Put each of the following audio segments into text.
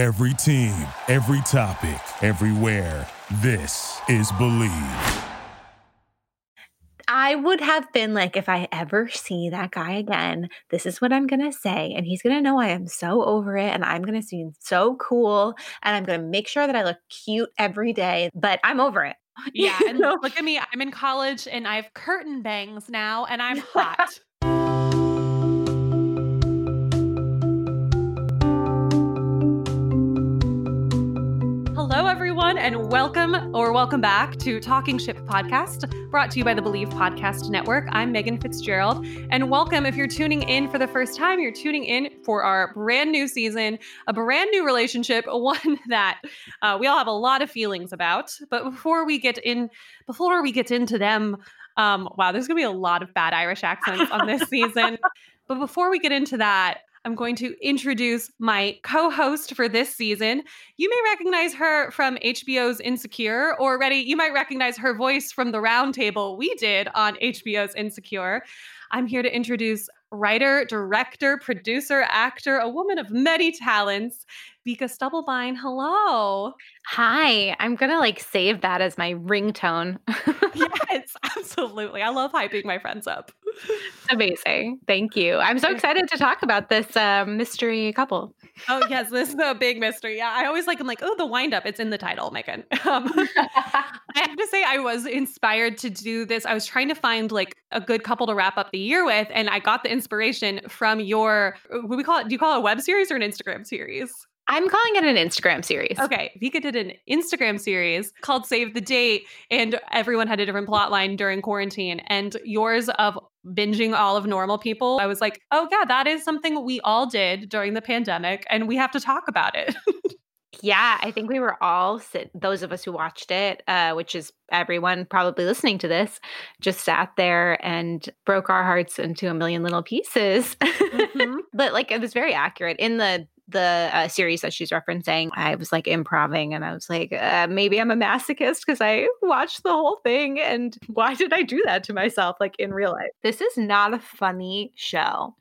Every team, every topic, everywhere. This is Believe. I would have been like, if I ever see that guy again, this is what I'm going to say. And he's going to know I am so over it. And I'm going to seem so cool. And I'm going to make sure that I look cute every day. But I'm over it. Yeah. And look at me. I'm in college and I have curtain bangs now and I'm hot. Everyone, and welcome or welcome back to Talking Ship Podcast, brought to you by the Believe Podcast Network. I'm Megan Fitzgerald, and welcome if you're tuning in for the first time. You're tuning in for our brand new season, a brand new relationship, one that uh, we all have a lot of feelings about. But before we get in, before we get into them, um, wow, there's gonna be a lot of bad Irish accents on this season. But before we get into that, I'm going to introduce my co host for this season. You may recognize her from HBO's Insecure, or Ready, you might recognize her voice from the roundtable we did on HBO's Insecure. I'm here to introduce writer, director, producer, actor, a woman of many talents, Vika Stubblebine. Hello. Hi. I'm going to like save that as my ringtone. yes, absolutely. I love hyping my friends up. Amazing. Thank you. I'm so excited to talk about this uh, mystery couple. oh, yes. This is a big mystery. Yeah. I always like, I'm like, oh, the wind up. It's in the title, Megan. Um, I have to say, I was inspired to do this. I was trying to find like a good couple to wrap up the year with. And I got the inspiration from your, what we call it? Do you call it a web series or an Instagram series? I'm calling it an Instagram series. Okay. Vika did an Instagram series called Save the Date, and everyone had a different plot line during quarantine. And yours of binging all of normal people, I was like, oh, yeah, that is something we all did during the pandemic, and we have to talk about it. yeah, I think we were all, those of us who watched it, uh, which is everyone probably listening to this, just sat there and broke our hearts into a million little pieces. Mm-hmm. but like it was very accurate in the the uh, series that she's referencing, I was like improving and I was like, uh, maybe I'm a masochist because I watched the whole thing. And why did I do that to myself, like in real life? This is not a funny show.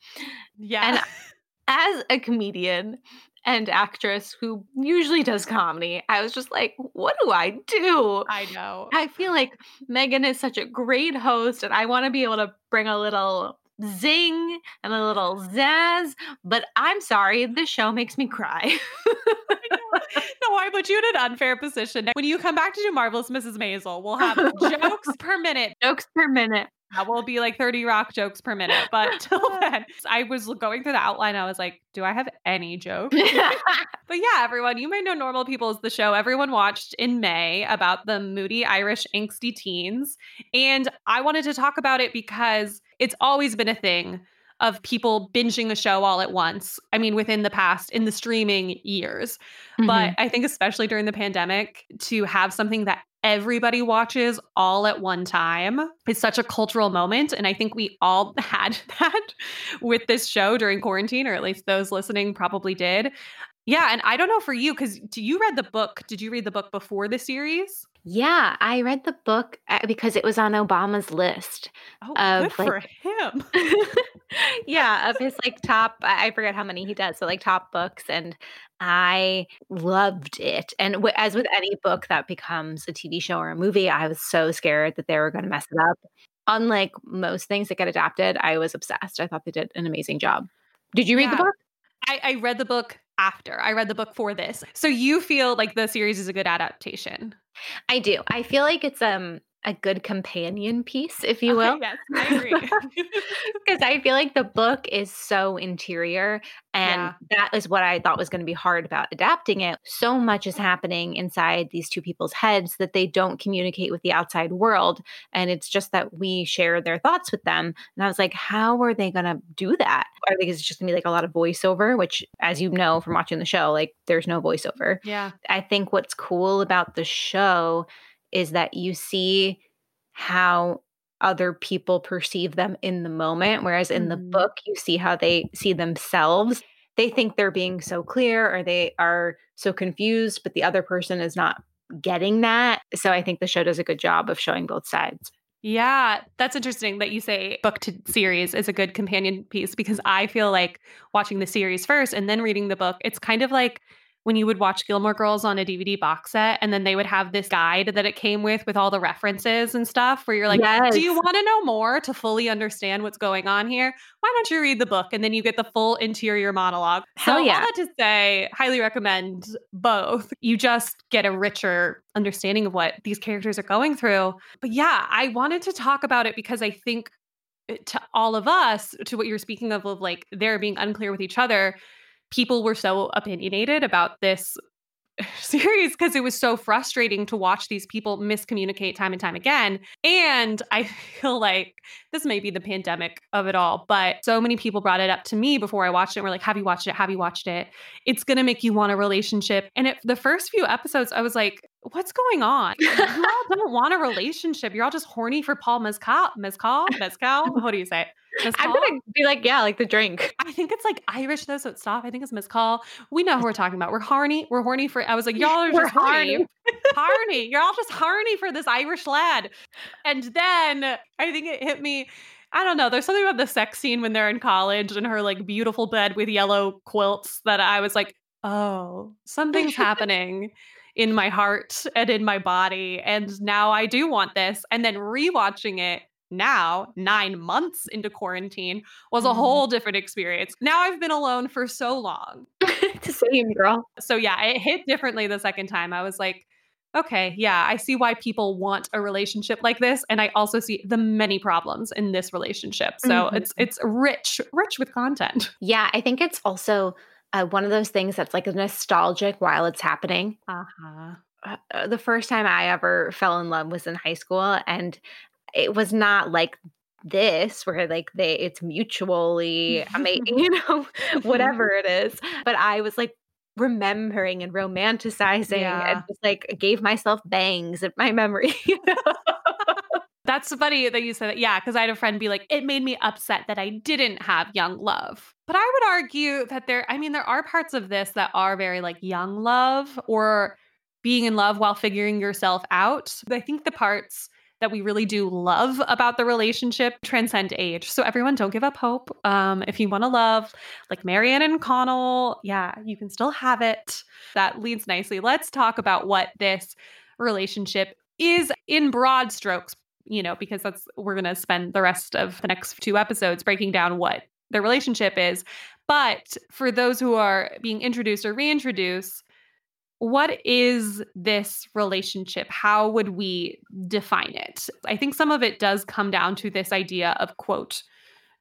Yeah. And as a comedian, and actress who usually does comedy. I was just like, what do I do? I know. I feel like Megan is such a great host, and I want to be able to bring a little zing and a little zazz. But I'm sorry, the show makes me cry. no, I put you in an unfair position. When you come back to do Marvelous Mrs. Maisel, we'll have jokes per minute. Jokes per minute. That will be like 30 rock jokes per minute. But till then, I was going through the outline. I was like, do I have any jokes? but yeah, everyone, you may know Normal People is the show everyone watched in May about the moody Irish angsty teens. And I wanted to talk about it because it's always been a thing of people binging a show all at once. I mean, within the past, in the streaming years. Mm-hmm. But I think, especially during the pandemic, to have something that everybody watches all at one time is such a cultural moment. And I think we all had that with this show during quarantine, or at least those listening probably did. Yeah. And I don't know for you, because do you read the book. Did you read the book before the series? Yeah, I read the book uh, because it was on Obama's list. Oh, of, good like, for him. yeah, of his like top, I forget how many he does, so like top books. And I loved it. And w- as with any book that becomes a TV show or a movie, I was so scared that they were going to mess it up. Unlike most things that get adapted, I was obsessed. I thought they did an amazing job. Did you read yeah. the book? I, I read the book after. I read the book for this. So you feel like the series is a good adaptation? I do. I feel like it's um a good companion piece, if you will. yes, I agree. Because I feel like the book is so interior, and yeah. that is what I thought was going to be hard about adapting it. So much is happening inside these two people's heads that they don't communicate with the outside world. And it's just that we share their thoughts with them. And I was like, how are they going to do that? I think it's just going to be like a lot of voiceover, which, as you know from watching the show, like there's no voiceover. Yeah. I think what's cool about the show is that you see how other people perceive them in the moment whereas in mm-hmm. the book you see how they see themselves. They think they're being so clear or they are so confused but the other person is not getting that. So i think the show does a good job of showing both sides. Yeah, that's interesting that you say book to series is a good companion piece because I feel like watching the series first and then reading the book, it's kind of like when you would watch Gilmore Girls on a DVD box set, and then they would have this guide that it came with with all the references and stuff where you're like, Yes. do you want to know more to fully understand what's going on here? Why don't you read the book and then you get the full interior monologue? Hell so, yeah. all that to say, highly recommend both. You just get a richer understanding of what these characters are going through. But yeah, I wanted to talk about it because I think uh, to all of us, to what you're speaking of, of like they're being unclear with each other, people were so opinionated about this series because it was so frustrating to watch these people miscommunicate time and time again. And I feel like this may be the pandemic of it all, but so many people brought it up to me before I watched it. We're like, Have you watched it? Have you watched it? It's going to make you want a relationship. And it, the first few episodes, I was like, What's going on? You all don't want a relationship. You're all just horny for Paul Mescal. Mezcal? Mezcal? What do you say? Mezcal? I'm gonna be like, yeah, like the drink. I think it's like Irish though, so it's stop. I think it's mezcal. We know who we're talking about. We're horny. We're horny for. I was like, y'all are We're just horny. horny. You're all just horny for this Irish lad. And then I think it hit me. I don't know. There's something about the sex scene when they're in college and her like beautiful bed with yellow quilts that I was like, oh, something's happening in my heart and in my body. And now I do want this. And then rewatching it now, nine months into quarantine, was a Mhm. whole different experience. Now I've been alone for so long. the same girl. So yeah, it hit differently the second time. I was like, okay, yeah, I see why people want a relationship like this. And I also see the many problems in this relationship. So Mhm. it's it's rich, rich with content. Yeah, I think it's also uh, one of those things that's like nostalgic while it's happening. Uh-huh. Uh, uh, the first time I ever fell in love was in high school, and it was not like this where like they it's mutually amazing, you know, whatever it is. But I was like remembering and romanticizing Yeah. and just like gave myself bangs in my memory. you know? That's funny that you said that. Yeah, because I had a friend be like, it made me upset that I didn't have young love. But I would argue that there, I mean, there are parts of this that are very like young love or being in love while figuring yourself out. I think the parts that we really do love about the relationship transcend age. So everyone don't give up hope. Um, if you want to love like Marianne and Connell, yeah, you can still have it. That leads nicely. Let's talk about what this relationship is in broad strokes, you know, because that's we're going to spend the rest of the next two episodes breaking down what their relationship is. But for those who are being introduced or reintroduced, what is this relationship? How would we define it? I think some of it does come down to this idea of quote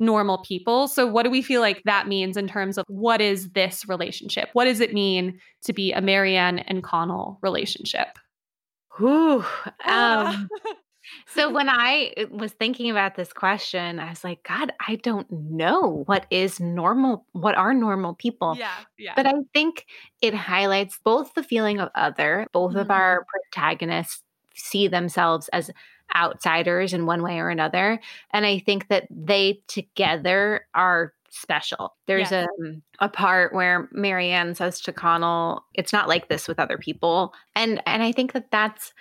normal people. So what do we feel like that means in terms of what is this relationship? What does it mean to be a Marianne and Connell relationship? Whew. Um, so when I uh, was thinking about this question, I was like, God, I don't know what is normal, what are normal people. yeah, yeah. But I think it highlights both the feeling of other, both of Mhm. our protagonists see themselves as outsiders in one way or another. And I think that they together are special. There's Yes. a, a part where Marianne says to Connell, it's not like this with other people. And and I think that that's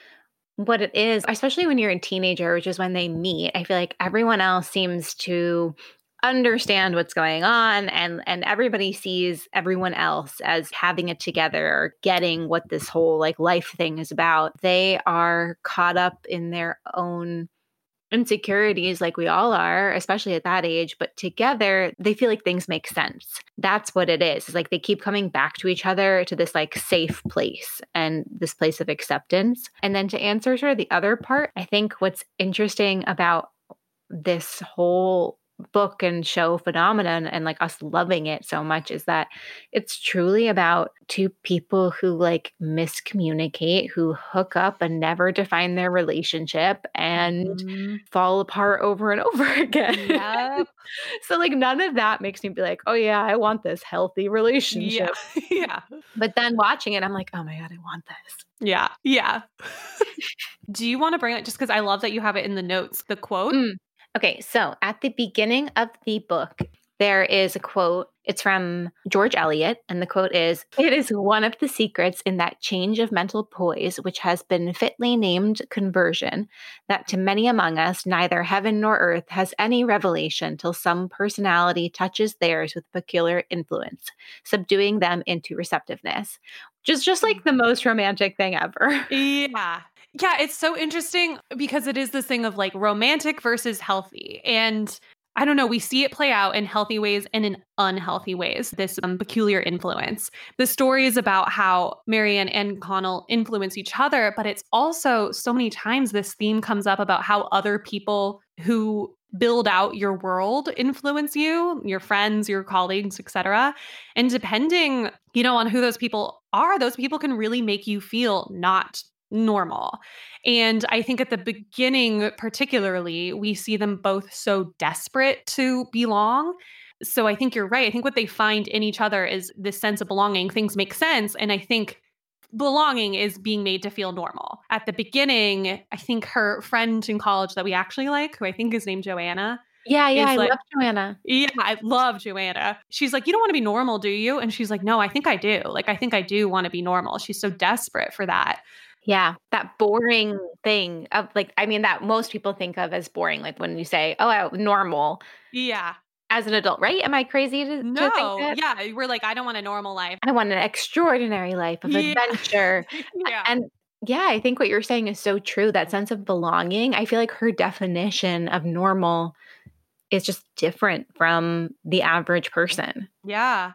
what it is, especially when you're a teenager, which is when they meet. I feel like everyone else seems to understand what's going on and and everybody sees everyone else as having it together or getting what this whole like life thing is about they are caught up in their own insecurities like we all are especially at that age but together they feel like things make sense. That's what it is it's like they keep coming back to each other to this like safe place and this place of acceptance. And then to answer sort of the other part i think what's interesting about this whole book and show phenomenon and like us loving it so much is that it's truly about two people who like miscommunicate who hook up and never define their relationship and Mhm. fall apart over and over again Yep. so like none of that makes me be like oh yeah i want this healthy relationship yeah. yeah. but then watching it i'm like oh my god i want this Yeah. Yeah. Do you want to bring it just because I love that you have it in the notes, the quote? Mm. Okay, so at the beginning of the book, there is a quote. It's from George Eliot, and the quote is It is one of the secrets in that change of mental poise which has been fitly named conversion, that to many among us, neither heaven nor earth has any revelation till some personality touches theirs with peculiar influence, subduing them into receptiveness. Just just like the most romantic thing ever. Yeah. Yeah, it's so interesting because it is this thing of like romantic versus healthy. And I don't know, we see it play out in healthy ways and in unhealthy ways, this um, peculiar influence. The story is about how Marianne and Connell influence each other, but it's also so many times this theme comes up about how other people who build out your world influence you your friends your colleagues etc and depending you know on who those people are those people can really make you feel not normal. And I think at the beginning, particularly, we see them both so desperate to belong. So I think you're right. I think what they find in each other is this sense of belonging. Things make sense. And I think belonging is being made to feel normal. At the beginning, I think her friend in college that we actually like, who I think is named Joanna, yeah, yeah, I like, love Joanna. Yeah, I love Joanna. She's like, You don't want to be normal, do you? And she's like, No, I think I do. Like, I think I do want to be normal. She's so desperate for that. Yeah, that boring thing of like, I mean, that most people think of as boring, like when you say, oh, normal. Yeah. As an adult, right? Am I crazy to, no, to yeah, we're like, I don't want a normal life. I want an extraordinary life of yeah. adventure. yeah. And yeah, I think what you're saying is so true. That sense of belonging. I feel like her definition of normal is just different from the average person. Yeah.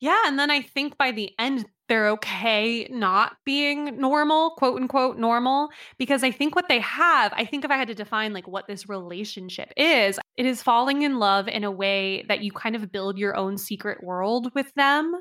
Yeah. And then I think by the end, they're okay not being normal, quote unquote normal, because I think what they have, I think if I had to define like what this relationship is, it is falling in love in a way that you kind of build your own secret world with them.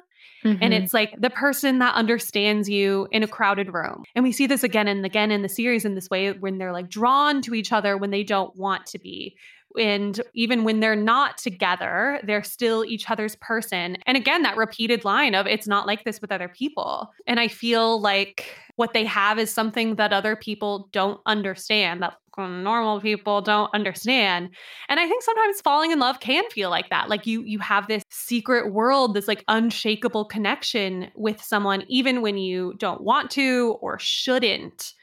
Mm-hmm. And it's like the person that understands you in a crowded room. And we see this again and again in the series in this way when they're like drawn to each other when they don't want to be and even when they're not together, they're still each other's person. And again, that repeated line of it's not like this with other people. And I feel like what they have is something that other people don't understand, that normal people don't understand. And I think sometimes falling in love can feel like that. Like you you have this secret world, this like unshakable connection with someone even when you don't want to or shouldn't.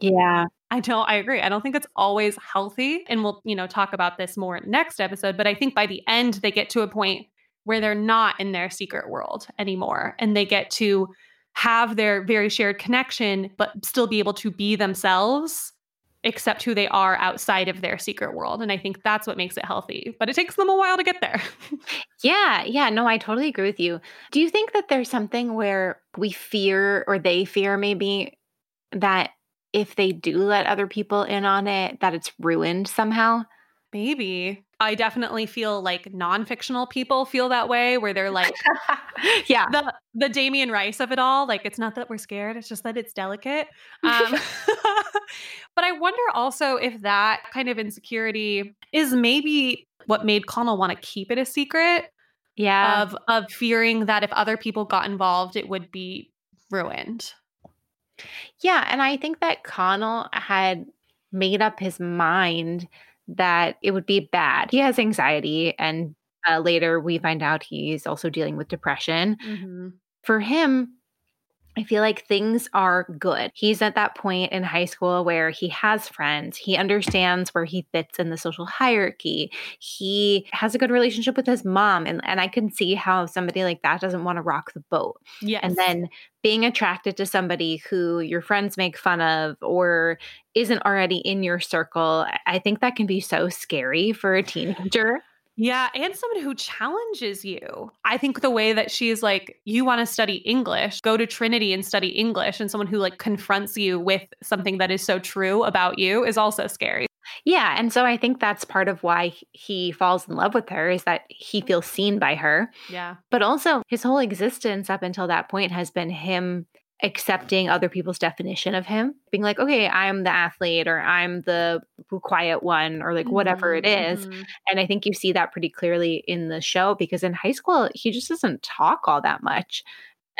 Yeah. I don't I agree. I don't think it's always healthy and we'll, you know, talk about this more next episode, but I think by the end they get to a point where they're not in their secret world anymore and they get to have their very shared connection but still be able to be themselves accept who they are outside of their secret world and i think that's what makes it healthy but it takes them a while to get there yeah yeah no i totally agree with you do you think that there's something where we fear or they fear maybe that if they do let other people in on it, that it's ruined somehow? Maybe. I definitely feel like non-fictional people feel that way where they're like yeah. The the Damien Rice of it all, like it's not that we're scared, it's just that it's delicate. Um, but I wonder also if that kind of insecurity is maybe what made Connell want to keep it a secret. Yeah. Of of fearing that if other people got involved it would be ruined. Yeah, and I think that Connell had made up his mind that it would be bad. He has anxiety, and uh, later we find out he's also dealing with depression. Mm-hmm. For him, I feel like things are good. He's at that point in high school where he has friends. He understands where he fits in the social hierarchy. He has a good relationship with his mom. And, and I can see how somebody like that doesn't want to rock the boat. Yes. And then being attracted to somebody who your friends make fun of or isn't already in your circle, I think that can be so scary for a teenager. Yeah, and someone who challenges you. I think the way that she's like, you want to study English, go to Trinity and study English, and someone who like confronts you with something that is so true about you is also scary. Yeah, and so I think that's part of why he falls in love with her is that he feels seen by her. Yeah. But also his whole existence up until that point has been him accepting other people's definition of him being like okay i'm the athlete or i'm the quiet one or like whatever it is. Mm-hmm. and i think you see that pretty clearly in the show because in high school he just doesn't talk all that much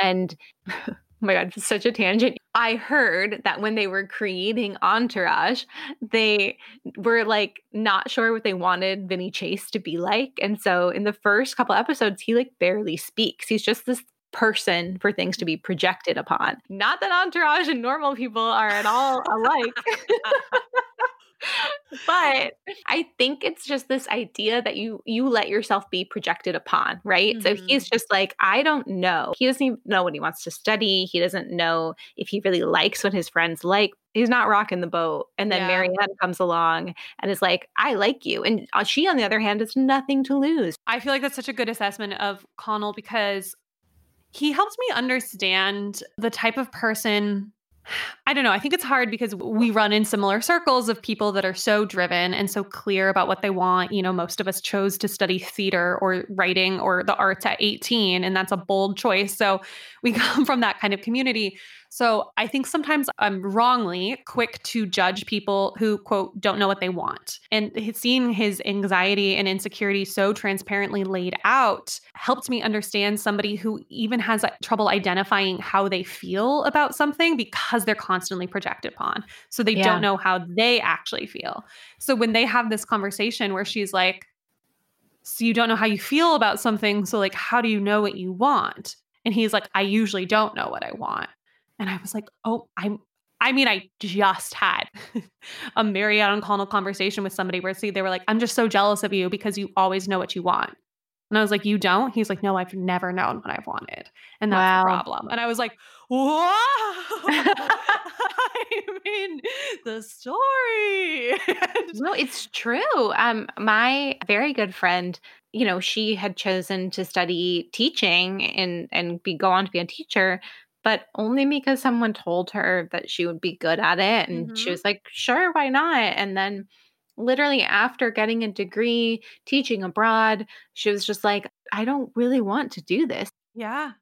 and my God, it's such a tangent. I heard that when they were creating Entourage, they were like not sure what they wanted Vinny Chase to be like. And so in the first couple episodes, he like barely speaks. He's just this person for things to be projected upon. Not that Entourage and normal people are at all alike. but I think it's just this idea that you you let yourself be projected upon, right? Mm-hmm. So he's just like, I don't know. He doesn't even know what he wants to study. He doesn't know if he really likes what his friends like. He's not rocking the boat. And then yeah. Marianne comes along and is like, I like you. And uh, she, on the other hand, has nothing to lose. I feel like that's such a good assessment of Connell because he helps me understand the type of person I don't know. I think it's hard because we run in similar circles of people that are so driven and so clear about what they want. You know, most of us chose to study theater or writing or the arts at 18, and that's a bold choice. So we come from that kind of community. So I think sometimes I'm wrongly quick to judge people who, quote, don't know what they want. And seeing his anxiety and insecurity so transparently laid out helped me understand somebody who even has trouble identifying how they feel about something because they're constantly projected upon. So they yeah. don't know how they actually feel. So when they have this conversation where she's like, so you don't know how you feel about something. So, like, how do you know what you want? And he's like, I usually don't know what I want. And I was like, oh, I'm I mean, I just had a and Connell conversation with somebody where see, they were like, I'm just so jealous of you because you always know what you want. And I was like, You don't? He's like, No, I've never known what I've wanted. And that's wow. the problem. And I was like, Wow. I mean, the story. no, it's true. Um, my very good friend, you know, she had chosen to study teaching and and be go on to be a teacher but only because someone told her that she would be good at it. And mm-hmm. she was like, sure, why not? And then literally after getting a degree teaching abroad, she was just like, I don't really want to do this. Yeah.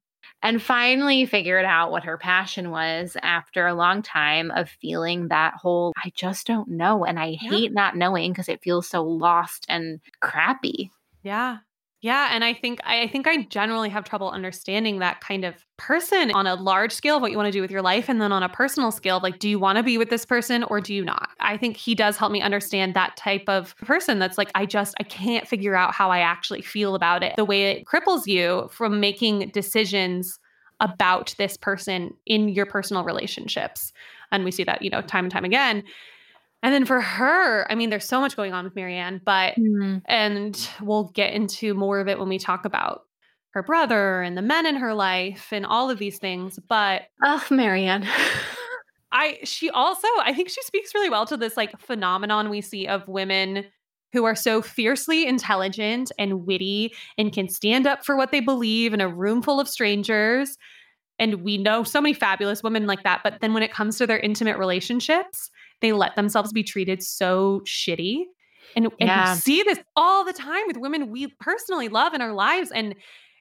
And finally figured out what her passion was after a long time of feeling that whole, I just don't know. And I yeah. hate not knowing because it feels so lost and crappy. Yeah. Yeah, and I think I think I generally have trouble understanding that kind of person on a large scale of what you want to do with your life and then on a personal scale like do you want to be with this person or do you not? I think he does help me understand that type of person that's like I just I can't figure out how I actually feel about it. The way it cripples you from making decisions about this person in your personal relationships. And we see that, you know, time and time again. And then for her, I mean, there's so much going on with Marianne, but, mm-hmm. and we'll get into more of it when we talk about her brother and the men in her life and all of these things. But, oh, Marianne. I, she also, I think she speaks really well to this like phenomenon we see of women who are so fiercely intelligent and witty and can stand up for what they believe in a room full of strangers. And we know so many fabulous women like that. But then when it comes to their intimate relationships, they let themselves be treated so shitty. And, and yeah. we see this all the time with women we personally love in our lives. And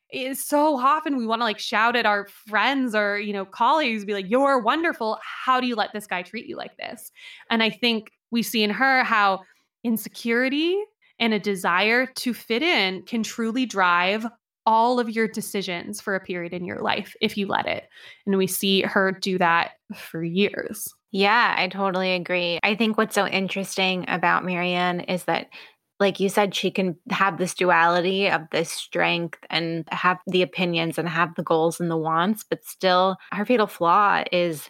it's so often we want to like shout at our friends or, you know, colleagues, be like, you're wonderful. How do you let this guy treat you like this? And I think we see in her how insecurity and a desire to fit in can truly drive all of your decisions for a period in your life if you let it. And we see her do that for years. Yeah, I totally agree. I think what's so interesting about Marianne is that like you said she can have this duality of this strength and have the opinions and have the goals and the wants but still her fatal flaw is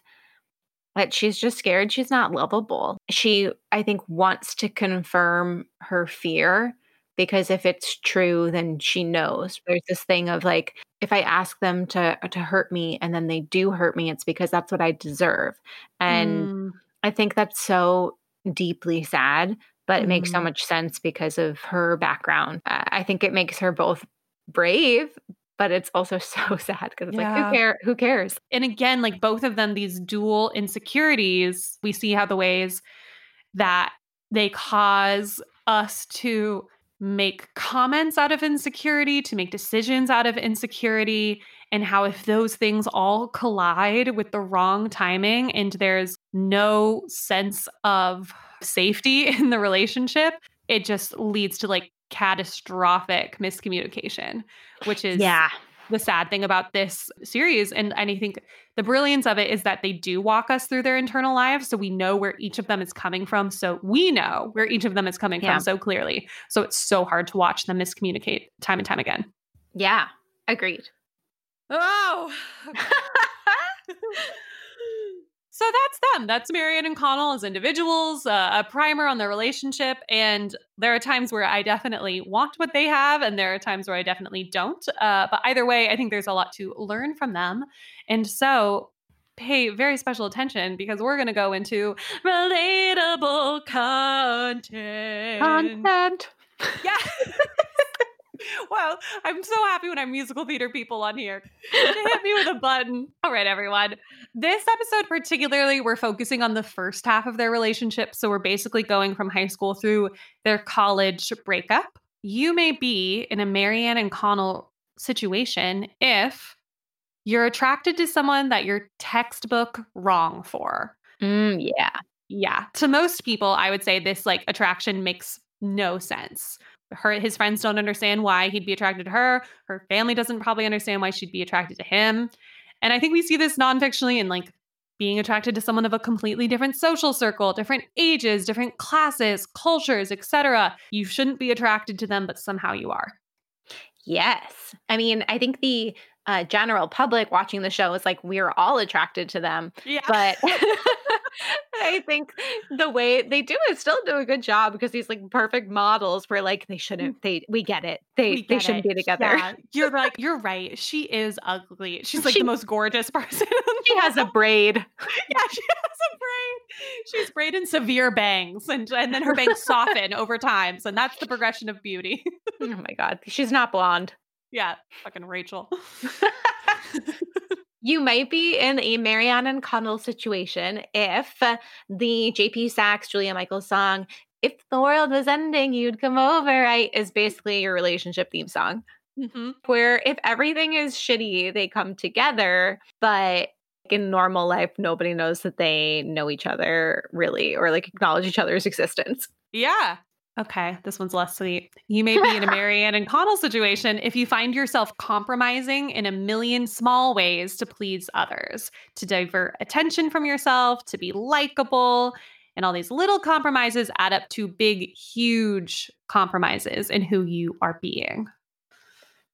that she's just scared she's not lovable she i think wants to confirm her fear because if it's true then she knows there's this thing of like if i ask them to to hurt me and then they do hurt me it's because that's what i deserve and mm. i think that's so deeply sad but mm. it makes so mm-hmm. much sense because of her background i think it makes her both brave but it's also so sad because it's yeah. like who care who cares and again like both of them these dual insecurities we see how the ways that they cause us to make comments out of insecurity, to make decisions out of insecurity, and how if those things all collide with the wrong timing and there's no sense of safety in the relationship, it just leads to like catastrophic miscommunication, which is yeah the sad thing about this series. And, and I think the brilliance of it is that they do walk us through their internal lives. So we know where each of them is coming from. So we know where each of them is coming yeah. from so clearly. So it's so hard to watch them miscommunicate time and time again. Yeah, agreed. Oh. So that's them. That's Marianne and Connell as individuals, uh, a primer on their relationship. And there are times where I definitely want what they have, and there are times where I definitely don't. Uh, but either way, I think there's a lot to learn from them. And so pay very special attention because we're going to go into relatable content. Content. Yeah. wow, I'm so happy when I'm musical theater people on here. hit me with a button. All right, everyone. This episode, particularly, we're focusing on the first half of their relationship. So we're basically going from high school through their college breakup. You may be in a Marianne and Connell situation if you're attracted to someone that you're textbook wrong for. Mm, yeah. Yeah. To most people, I would say this like attraction makes no sense her his friends don't understand why he'd be attracted to her. Her family doesn't probably understand why she'd be attracted to him. And I think we see this non-fictionally in like being attracted to someone of a completely different social circle, different ages, different classes, cultures, etc. You shouldn't be attracted to them, but somehow you are. Yes. I mean, I think the uh, general public watching the show is like, we're all attracted to them. Yeah. But I think the way they do it still do a good job because these like perfect models where like they shouldn't mm. they we get it. They get they shouldn't it. be together. Yeah. You're like, you're right. She is ugly. She's like she, the most gorgeous person. she has a braid. Yeah, she has a braid. She's braiding severe bangs and and then her bangs soften over time. So that's the progression of beauty. oh my god. She's not blonde. Yeah, fucking Rachel. You might be in a Marianne and Connell situation if the JP Saxe, Julia Michaels song, If the World Was Ending, You'd Come Over, right, is basically your relationship theme song. Mm-hmm. Where if everything is shitty, they come together, but in normal life, nobody knows that they know each other really or like acknowledge each other's existence. Yeah. Okay, this one's less sweet. You may be in a Marianne and Connell situation if you find yourself compromising in a million small ways to please others, to divert attention from yourself, to be likable. And all these little compromises add up to big, huge compromises in who you are being.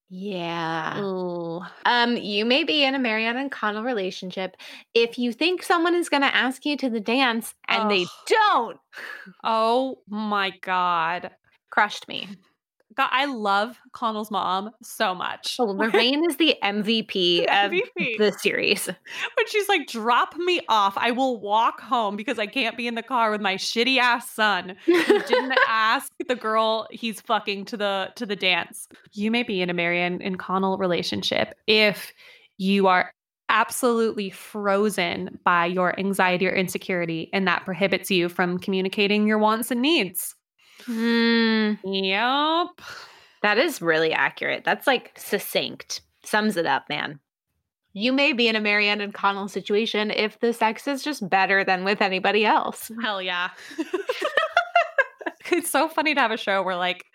Yeah. Ooh. Um, you may be in a Marianne and Connell relationship if you think someone is going to ask you to the dance and oh. they don't. Oh my god. Crushed me. God, I love Connell's mom so much. Oh, Lorraine is the MVP, of the series. When she's like, drop me off. I will walk home because I can't be in the car with my shitty ass son who didn't ask the girl he's fucking to the to the dance. You may be in a Marianne and Connell relationship if you are absolutely frozen by your anxiety or insecurity and that prohibits you from communicating your wants and needs. Mm. Yep. That is really accurate. That's like succinct. Sums it up, man. You may be in a Marianne and Connell situation if the sex is just better than with anybody else. Hell yeah. it's so funny to have a show where like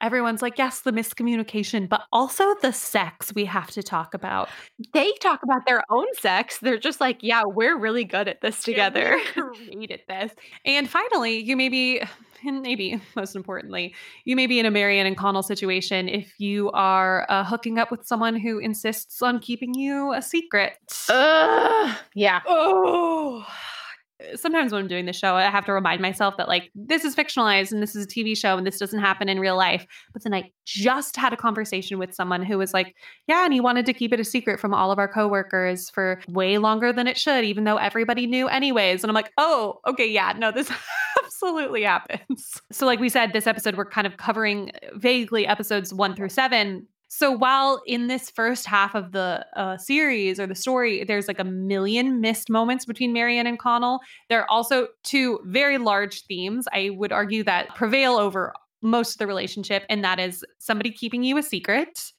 everyone's like, yes, the miscommunication, but also the sex we have to talk about. They talk about their own sex. They're just like, yeah, we're really good at this together. Yeah, great at this. And finally, you may be, and maybe most importantly, you may be in a Marianne and Connell situation if you are uh, hooking up with someone who insists on keeping you a secret. Uh, yeah. Oh sometimes when I'm doing the show, I have to remind myself that like this is fictionalized and this is a TV show and this doesn't happen in real life. But then I just had a conversation with someone who was like, yeah, and he wanted to keep it a secret from all of our coworkers for way longer than it should, even though everybody knew anyways. And I'm like, oh, okay, yeah, no, this absolutely happens. So, like we said, this episode we're kind of covering vaguely episodes one through seven so while in this first half of the uh, series or the story, there's like a million missed moments between Marianne and Connell, there are also two very large themes I would argue that prevail over most of the relationship, and that is somebody keeping you a secret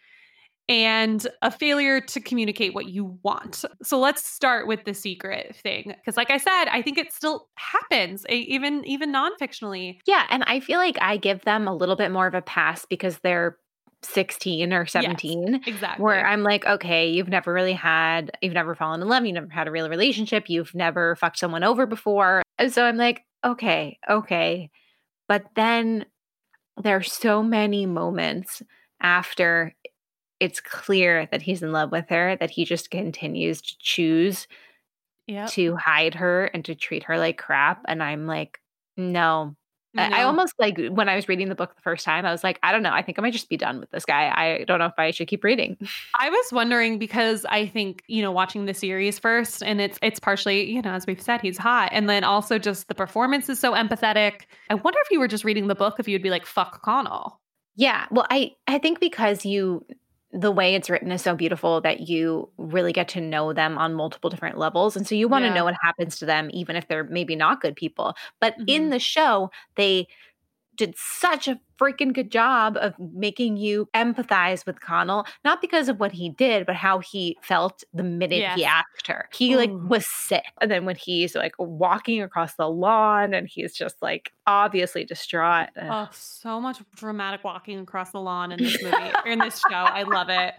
and a failure to communicate what you want. So let's start with the secret thing because like I said, I think it still happens even even non-fictionally. Yeah, and I feel like I give them a little bit more of a pass because they're 16 or 17 yes, exactly where i'm like okay you've never really had you've never fallen in love you've never had a real relationship you've never fucked someone over before and so i'm like okay okay but then there's so many moments after it's clear that he's in love with her that he just continues to choose yep. to hide her and to treat her like crap and i'm like no I, I almost like when I was reading the book the first time, I was like, I don't know. I think I might just be done with this guy. I don't know if I should keep reading. I was wondering because I think, you know, watching the series first, and it's it's partially, you know, as we've said, he's hot. And then also just the performance is so empathetic. I wonder if you were just reading the book, if you'd be like, fuck Connell. Yeah. Well, I I think because you the way it's written is so beautiful that you really get to know them on multiple different levels. And so you want to yeah. know what happens to them, even if they're maybe not good people. But mm-hmm. in the show, they did such a freaking good job of making you empathize with Connell, not because of what he did, but how he felt the minute yes. he asked her. He Ooh. like mm. was sick. And then when he's like walking across the lawn and he's just like obviously distraught. Oh, so much dramatic walking across the lawn in this movie, in this show. I love it.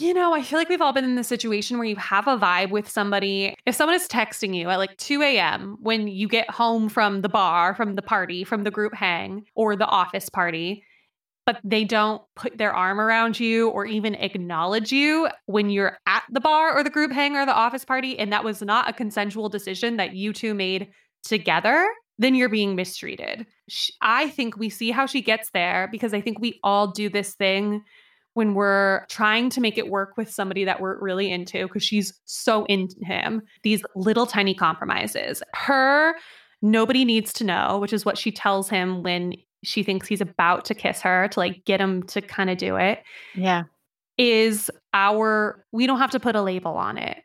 You know, I feel like we've all been in the situation where you have a vibe with somebody. If someone is texting you at like 2 a.m. when you get home from the bar, from the party, from the group hang, or the office party, but they don't put their arm around you or even acknowledge you when you're at the bar or the group hang or the office party, and that was not a consensual decision that you two made together, then you're being mistreated. I think we see how she gets there because I think we all do this thing when we're trying to make it work with somebody that we're really into because she's so into him these little tiny compromises. Her nobody needs to know which is what she tells him when she thinks he's about to kiss her to like get him to kind of do it yeah. is our we don't have to put a label on it.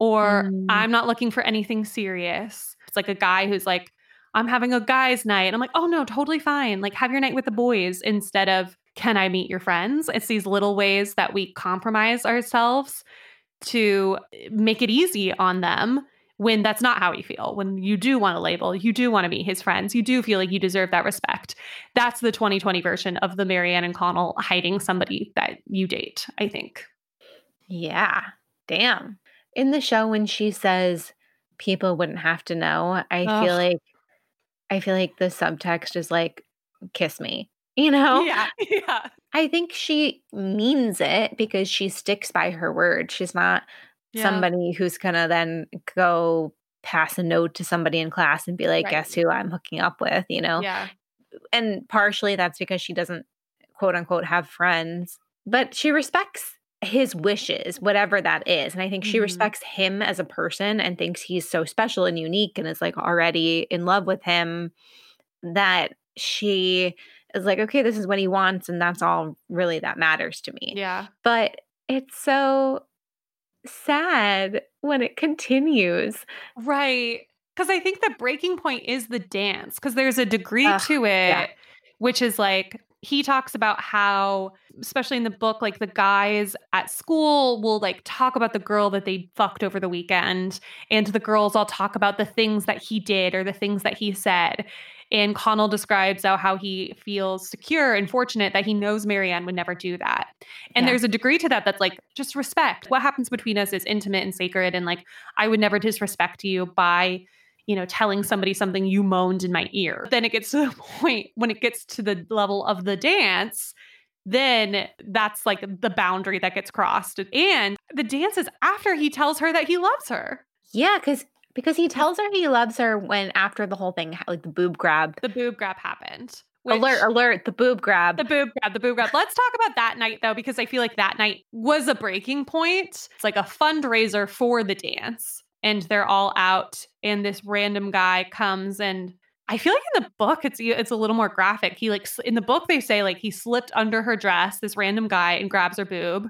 Or mm. i'm not looking for anything serious. It's like a guy who's like i'm having a guys night. And i'm like oh no totally fine. Like have your night with the boys instead of can I meet your friends? It's these little ways that we compromise ourselves to eh, make it easy on them when that's not how we feel. When you do want to label, you do want to meet his friends, you do feel like you deserve that respect. That's the 2020 version of the Marianne and Connell hiding somebody that you date, I think. Yeah. Damn. In the show, when she says people wouldn't have to know, I Ugh. feel like I feel like the subtext is like, kiss me you know? Yeah. Yeah. I think she means it because she sticks by her word. She's not yeah. somebody who's going to then go pass a note to somebody in class and be like, right. guess who I'm hooking up with, you know? Yeah. And partially that's because she doesn't quote unquote have friends, but she respects his wishes, whatever that is. And I think she mm-hmm. respects him as a person and thinks he's so special and unique and is like already in love with him that she is like, okay, this is what he wants, and that's all really that matters to me. Yeah. But it's so sad when it continues. Right. Because I think the breaking point is the dance, because there's a degree to it, yeah. which is like, he talks about how, especially in the book, like the guys at school will like talk about the girl that they fucked over the weekend, and the girls all talk about the things that he did or the things that he said. And Connell describes how, how he feels secure and fortunate that he knows Marianne would never do that. And yeah. there's a degree to that that's like just respect. What happens between us is intimate and sacred. And like, I would never disrespect you by you know, telling somebody something you moaned in my ear. Then it gets to the point when it gets to the level of the dance, then that's like the boundary that gets crossed. And the dance is after he tells her that he loves her. Yeah, because because he tells her he loves her when after the whole thing, like the boob grab. The boob grab happened. alert, alert, the boob grab. The boob grab, the boob grab. Let's talk about that night though, because I feel like that night was a breaking point. It's like a fundraiser for the dance. And they're all out, and this random guy comes and I feel like in the book it's it's a little more graphic. He like in the book they say like he slipped under her dress, this random guy, and grabs her boob.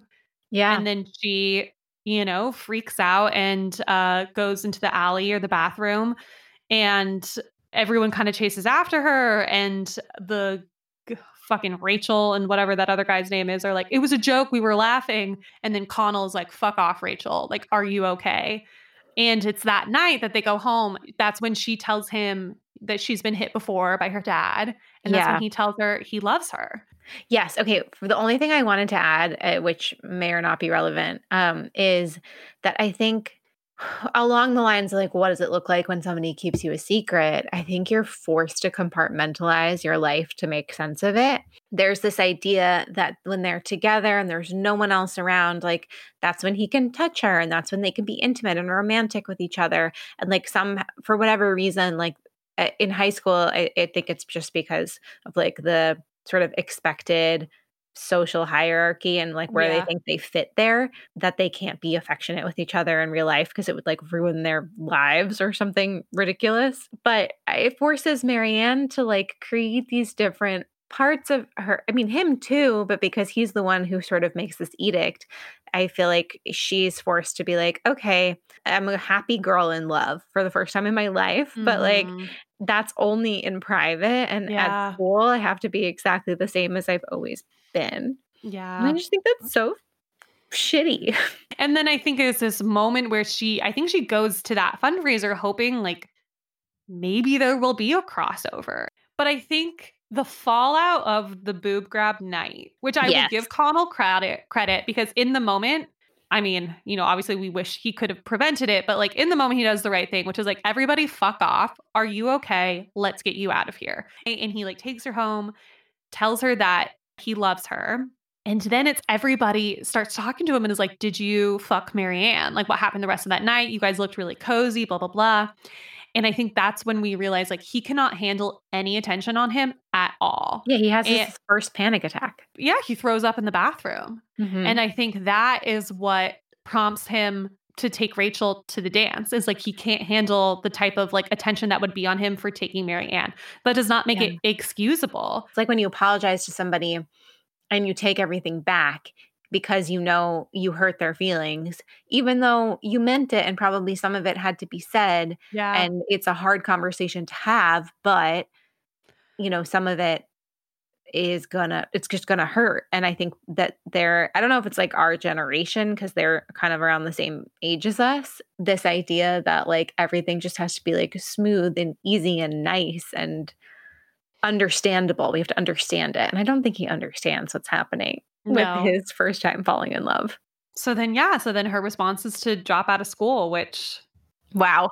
Yeah. And then she you know, freaks out and uh, goes into the alley or the bathroom. And everyone kind of chases after her. And the fucking Rachel and whatever that other guy's name is are like, it was a joke. We were laughing. And then Connell's like, fuck off, Rachel. Like, are you okay? And it's that night that they go home. That's when she tells him that she's been hit before by her dad. And that's yeah. when he tells her he loves her. Yes. Okay. The only thing I wanted to add, uh, which may or not be relevant, um, is that I think along the lines of like, what does it look like when somebody keeps you a secret? I think you're forced to compartmentalize your life to make sense of it. There's this idea that when they're together and there's no one else around, like that's when he can touch her and that's when they can be intimate and romantic with each other. And like some, for whatever reason, like uh, in high school, I, I think it's just because of like the sort of expected social hierarchy and like where yeah. they think they fit there that they can't be affectionate with each other in real life because it would like ruin their lives or something ridiculous but it forces marianne to like create these different parts of her i mean him too but because he's the one who sort of makes this edict i feel like she's forced to be like okay i'm a happy girl in love for the first time in my life mm-hmm. but like mm-hmm. That's only in private and yeah. at school i have to be exactly the same as i've always been yeah and i just think that's so shitty and then i think it's this moment where she i think she goes to that fundraiser hoping like maybe there will be a crossover but i think the fallout of the boob grab night, which I yes. will give Connell credit credit because in the moment, I mean, you know, obviously we wish he could have prevented it, but like in the moment he does the right thing, which is like everybody fuck off. Are you okay? Let's get you out of here. And he like takes her home, tells her that he loves her. And then it's everybody starts talking to him and is like, Did you fuck Marianne? Like, what happened the rest of that night? You guys looked really cozy, blah, blah, blah. And I think that's when we realize like he cannot handle any attention on him at all. Yeah, he has and, his first panic attack. Yeah, he throws up in the bathroom. Mm-hmm. And I think that is what prompts him to take Rachel to the dance is like he can't handle the type of like attention that would be on him for taking Marianne. That does not make yeah. it excusable. It's like when you apologize to somebody and you take everything back because you know you hurt their feelings, even though you meant it and probably some of it had to be said. Yeah. And it's a hard conversation to have, but you know, some of it is gonna it's just gonna hurt and i think that they're i don't know if it's like our generation because they're kind of around the same age as us this idea that like everything just has to be like smooth and easy and nice and understandable we have to understand it and i don't think he understands what's happening no. with his first time falling in love. So then, yeah. So then her response is to drop out of school, which, wow.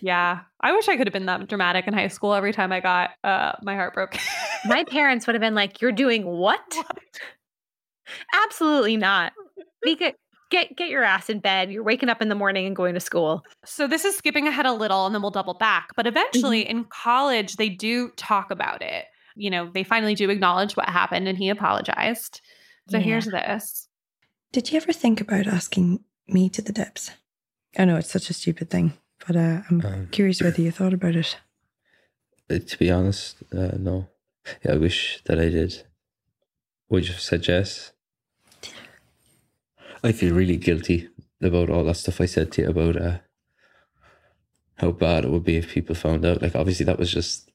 yeah. I wish I could have been that dramatic in high school every time I got uh, my heart broke. my parents would have been like, You're doing what? what? Absolutely not. Because get get your ass in bed. You're waking up in the morning and going to school. So this is skipping ahead a little and then we'll double back. But eventually mm-hmm. in college they do talk about it. You know, they finally do acknowledge what happened and he apologized. So yeah. here's this. Did you ever think about asking me to the Debs? I know it's such a stupid thing, but uh, I'm um, curious whether you thought about it. Uh, to be honest, uh, no. Yeah, I wish that I did. Would you said yes? I feel really guilty about all that stuff I said to you about uh, how bad it would be if people found out. Like, obviously, that was just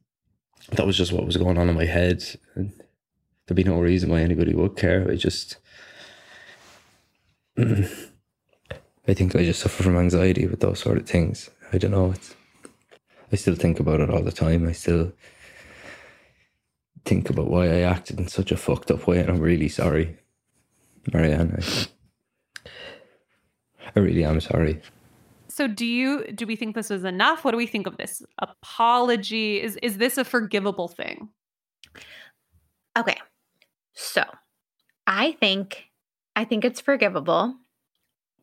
that was just what was going on in my head, and there'd be no reason why anybody would care. I just, I think I just suffer from anxiety with those sort of things. I don't know. It's, I still think about it all the time. I still think about why I acted in such a fucked up way, and I'm really sorry, Marianne. I, I really am sorry. So do you do we think this is enough? What do we think of this apology? Is is this a forgivable thing? Okay. So, I think I think it's forgivable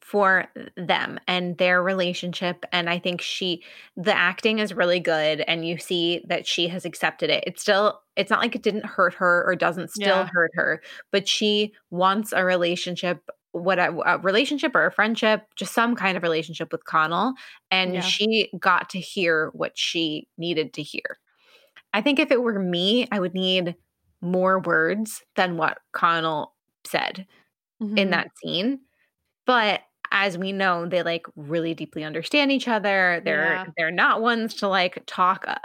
for them and their relationship and I think she the acting is really good and you see that she has accepted it. It's still it's not like it didn't hurt her or doesn't still yeah. hurt her, but she wants a relationship what a, a, relationship or a friendship, just some kind of relationship with Connell and yeah. she got to hear what she needed to hear. I think if it were me, I would need more words than what Connell said mm-hmm. in that scene. But as we know, they like really deeply understand each other. They're yeah. they're not ones to like talk uh,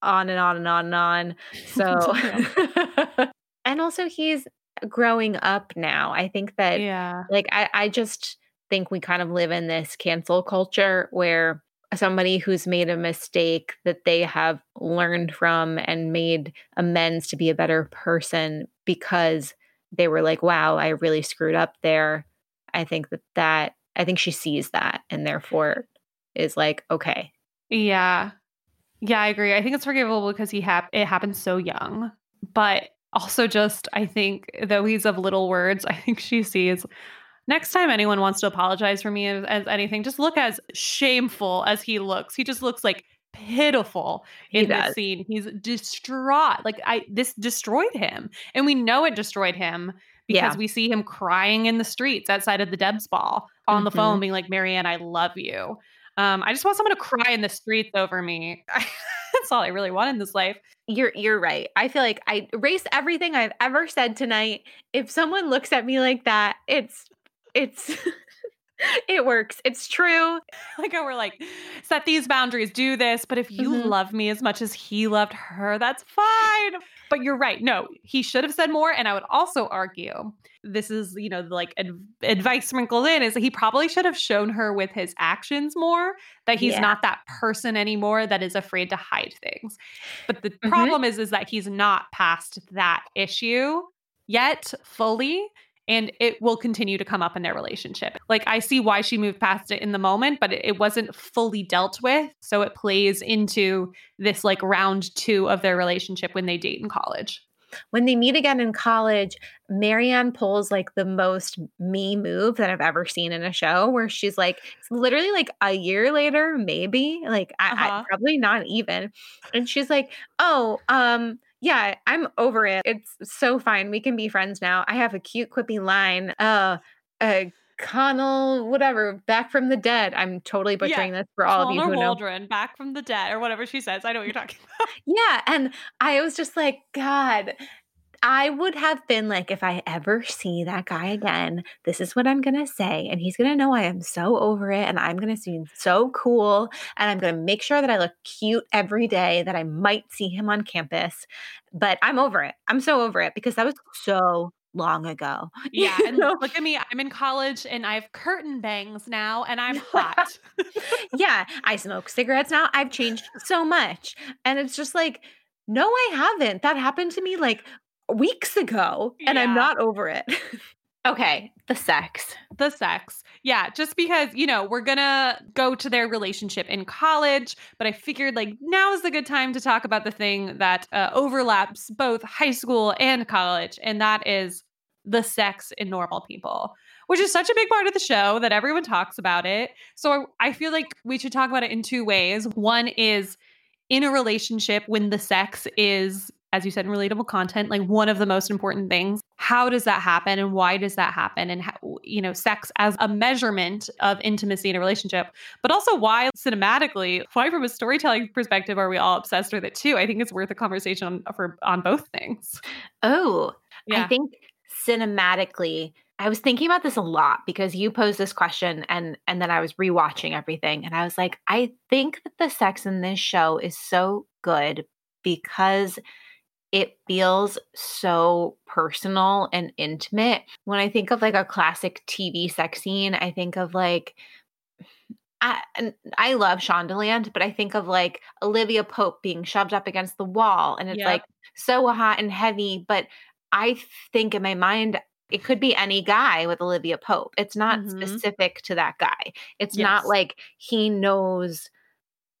on and on and on and on. So and also he's growing up now. I think that yeah. like I, I just think we kind of live in this cancel culture where somebody who's made a mistake that they have learned from and made amends to be a better person because they were like, wow, I really screwed up there. I think that that, I think she sees that and therefore is like, okay. Yeah. Yeah, I agree. I think it's forgivable because he hap- it happened so young. But also just I think though he's of little words, I think she sees next time anyone wants to apologize for me as, as anything, just look as shameful as he looks. He just looks like pitiful in this scene. He's distraught. Like I this destroyed him. And we know it destroyed him because yeah. we see him crying in the streets outside of the Debs ball on mm-hmm. the phone being like, Marianne, I love you. Um, I just want someone to cry in the streets over me. That's all I really want in this life. You're you're right. I feel like I erase everything I've ever said tonight. If someone looks at me like that, it's it's it works. It's true. Like we're like, set these boundaries, do this. But if you mm-hmm. love me as much as he loved her, that's fine. But you're right. No, he should have said more. And I would also argue this is, you know, like ad- advice sprinkled in is he probably should have shown her with his actions more that he's yeah. not that person anymore that is afraid to hide things. But the mm-hmm. problem is, is that he's not past that issue yet fully and it will continue to come up in their relationship. Like I see why she moved past it in the moment, but it, wasn't fully dealt with. So it plays into this like round two of their relationship when they date in college. When they meet again in college, Marianne pulls like the most me move that I've ever seen in a show where she's like, it's literally like a year later, maybe, like uh-huh. I, I, probably not even. And she's like, oh, um, yeah, I'm over it. It's so fine. We can be friends now. I have a cute, quippy line. Uh, uh, Connell, whatever, back from the dead. I'm totally butchering yeah. this for all of you who Waldron, know. back from the dead, or whatever she says. I know what you're talking about. yeah, and I was just like, God, I would have been like, if I ever see that guy again, this is what I'm going to say. And he's going to know I am so over it. And I'm going to seem so cool. And I'm going to make sure that I look cute every day, that I might see him on campus. But I'm over it. I'm so over it because that was so long ago. Yeah. And look at me. I'm in college and I have curtain bangs now and I'm hot. yeah. I smoke cigarettes now. I've changed so much. And it's just like, no, I haven't. That happened to me like weeks ago and yeah. I'm not over it. okay, the sex. The sex. Yeah, just because, you know, we're going to go to their relationship in college, but I figured like now is the good time to talk about the thing that uh, overlaps both high school and college, and that is the sex in normal people. Which is such a big part of the show that everyone talks about it. So I feel like we should talk about it in two ways. One is in a relationship when the sex is as you said, in relatable content, like one of the most important things. How does that happen and why does that happen? And, how, you know, sex as a measurement of intimacy in a relationship, but also why cinematically, why from a storytelling perspective are we all obsessed with it too? I think it's worth a conversation on, for, on both things. Oh, yeah. I think cinematically, I was thinking about this a lot because you posed this question and and then I was rewatching everything and I was like, I think that the sex in this show is so good because it feels so personal and intimate. When I think of like a classic TV sex scene, I think of like I, I love Shondaland, but I think of like Olivia Pope being shoved up against the wall and it's yep. like so hot and heavy. But I think in my mind, it could be any guy with Olivia Pope. It's not mm-hmm. specific to that guy. It's yes. not like he knows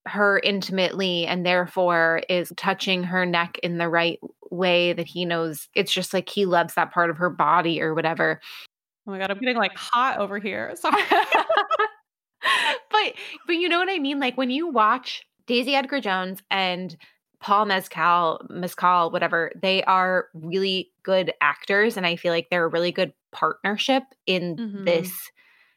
her intimately and therefore is touching her neck in the right way that he knows it's just like he loves that part of her body or whatever. Oh my god, I'm getting like hot over here. Sorry. but but you know what I mean? Like when you watch Daisy Edgar Jones and Paul Mescal, Mescal, whatever, they are really good actors. And I feel like they're a really good partnership in mm-hmm. this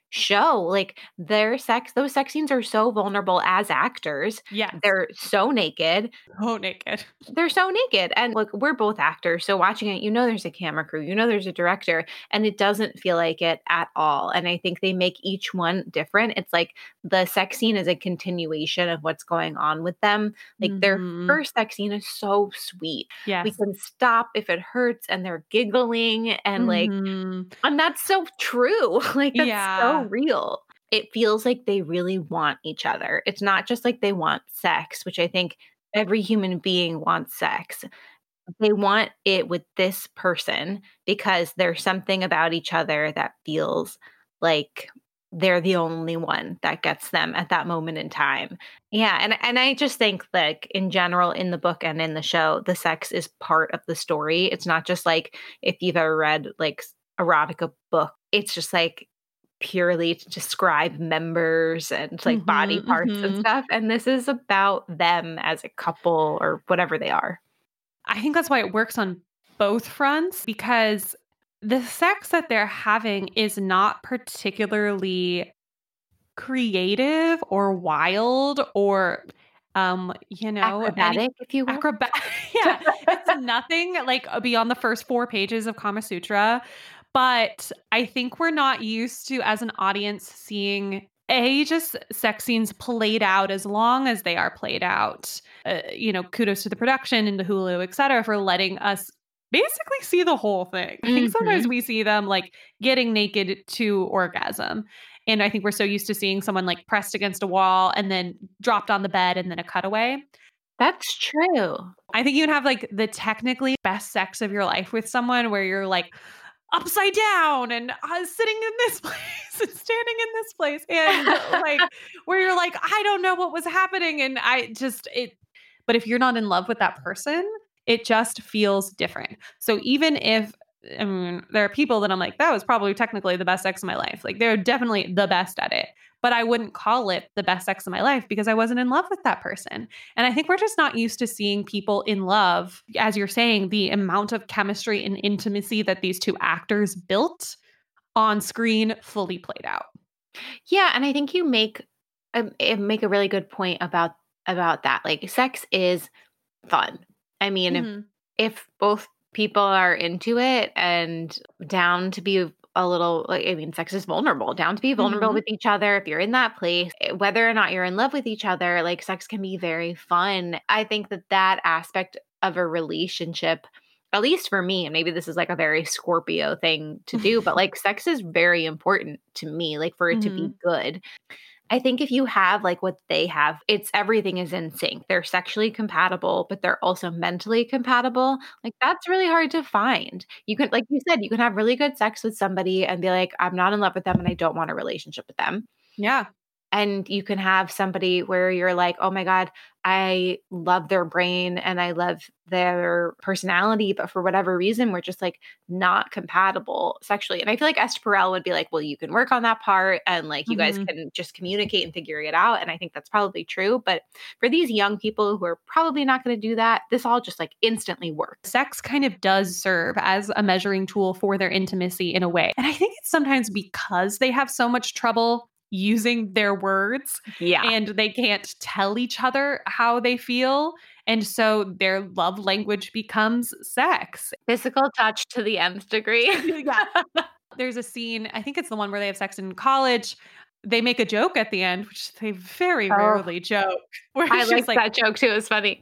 show like their sex those sex scenes are so vulnerable as actors. Yeah they're so naked. Oh naked. They're so naked and look we're both actors so watching it you know there's a camera crew you know there's a director and it doesn't feel like it at all and i think they make each one different. It's like the sex scene is a continuation of what's going on with them. Like mm-hmm. their first sex scene is so sweet. Yeah we can stop if it hurts and they're giggling and mm-hmm. like and that's so true. Like that's yeah. so real. it feels like they really want each other. It's not just like they want sex, which I think every human being wants sex. They want it with this person because there's something about each other that feels like they're the only one that gets them at that moment in time. Yeah, and and I just think like in general in the book and in the show, the sex is part of the story. It's not just like if you've ever read like erotica book, it's just like purely to describe members and like mm-hmm, body parts mm-hmm. and stuff. And this is about them as a couple or whatever they are. I think that's why it works on both fronts because the sex that they're having is not particularly creative or wild or um you know acrobatic any, if you will acrobatic yeah it's nothing like beyond the first four pages of kama sutra but i think we're not used to as an audience seeing a just sex scenes played out as long as they are played out uh, you know kudos to the production and the hulu et cetera for letting us basically see the whole thing. I think sometimes mm-hmm. we see them like getting naked to orgasm. And I think we're so used to seeing someone like pressed against a wall and then dropped on the bed and then a cutaway. That's true. I think you can have like the technically best sex of your life with someone where you're like upside down and uh, sitting in this place and standing in this place and like where you're like I don't know what was happening and I just it but if you're not in love with that person, it just feels different. So even if I mean, there are people that I'm like, that was probably technically the best sex of my life. Like they're definitely the best at it. But I wouldn't call it the best sex of my life because I wasn't in love with that person. And I think we're just not used to seeing people in love. As you're saying, the amount of chemistry and intimacy that these two actors built on screen fully played out. Yeah, and I think you make um, make a really good point about about that. Like sex is fun. I mean, mm-hmm. if, if both people are into it and down to be a little like I mean sex is vulnerable down to be vulnerable mm-hmm. with each other if you're in that place eh, whether or not you're in love with each other like sex can be very fun I think that that aspect of a relationship at least for me and maybe this is like a very scorpio thing to do but like sex is very important to me like for it mm-hmm. to be mm-hmm. good I think if you have like what they have, it's everything is in sync. They're sexually compatible, but they're also mentally compatible. Like that's really hard to find. You can, like you said, you can have really good sex with somebody and be like, I'm not in love with them and I don't want a relationship with them. Yeah. And you can have somebody where you're like, oh my God, I love their brain and I love their personality, but for whatever reason, we're just like not compatible sexually. And I feel like Esther Perel would be like, well, you can work on that part and like you mm-hmm. guys can just communicate and figure it out. And I think that's probably true. But for these young people who are probably not going to do that, this all just like instantly works. Sex kind of does serve as a measuring tool for their intimacy in a way. And I think it's sometimes because they have so much trouble using their words. Yeah. And they can't tell each other how they feel. And so their love language becomes sex. Physical touch to the nth degree. yeah. There's a scene, I think it's the one where they have sex in college. They make a joke at the end, which they very oh. rarely joke. Where I like, like that joke too. It was funny.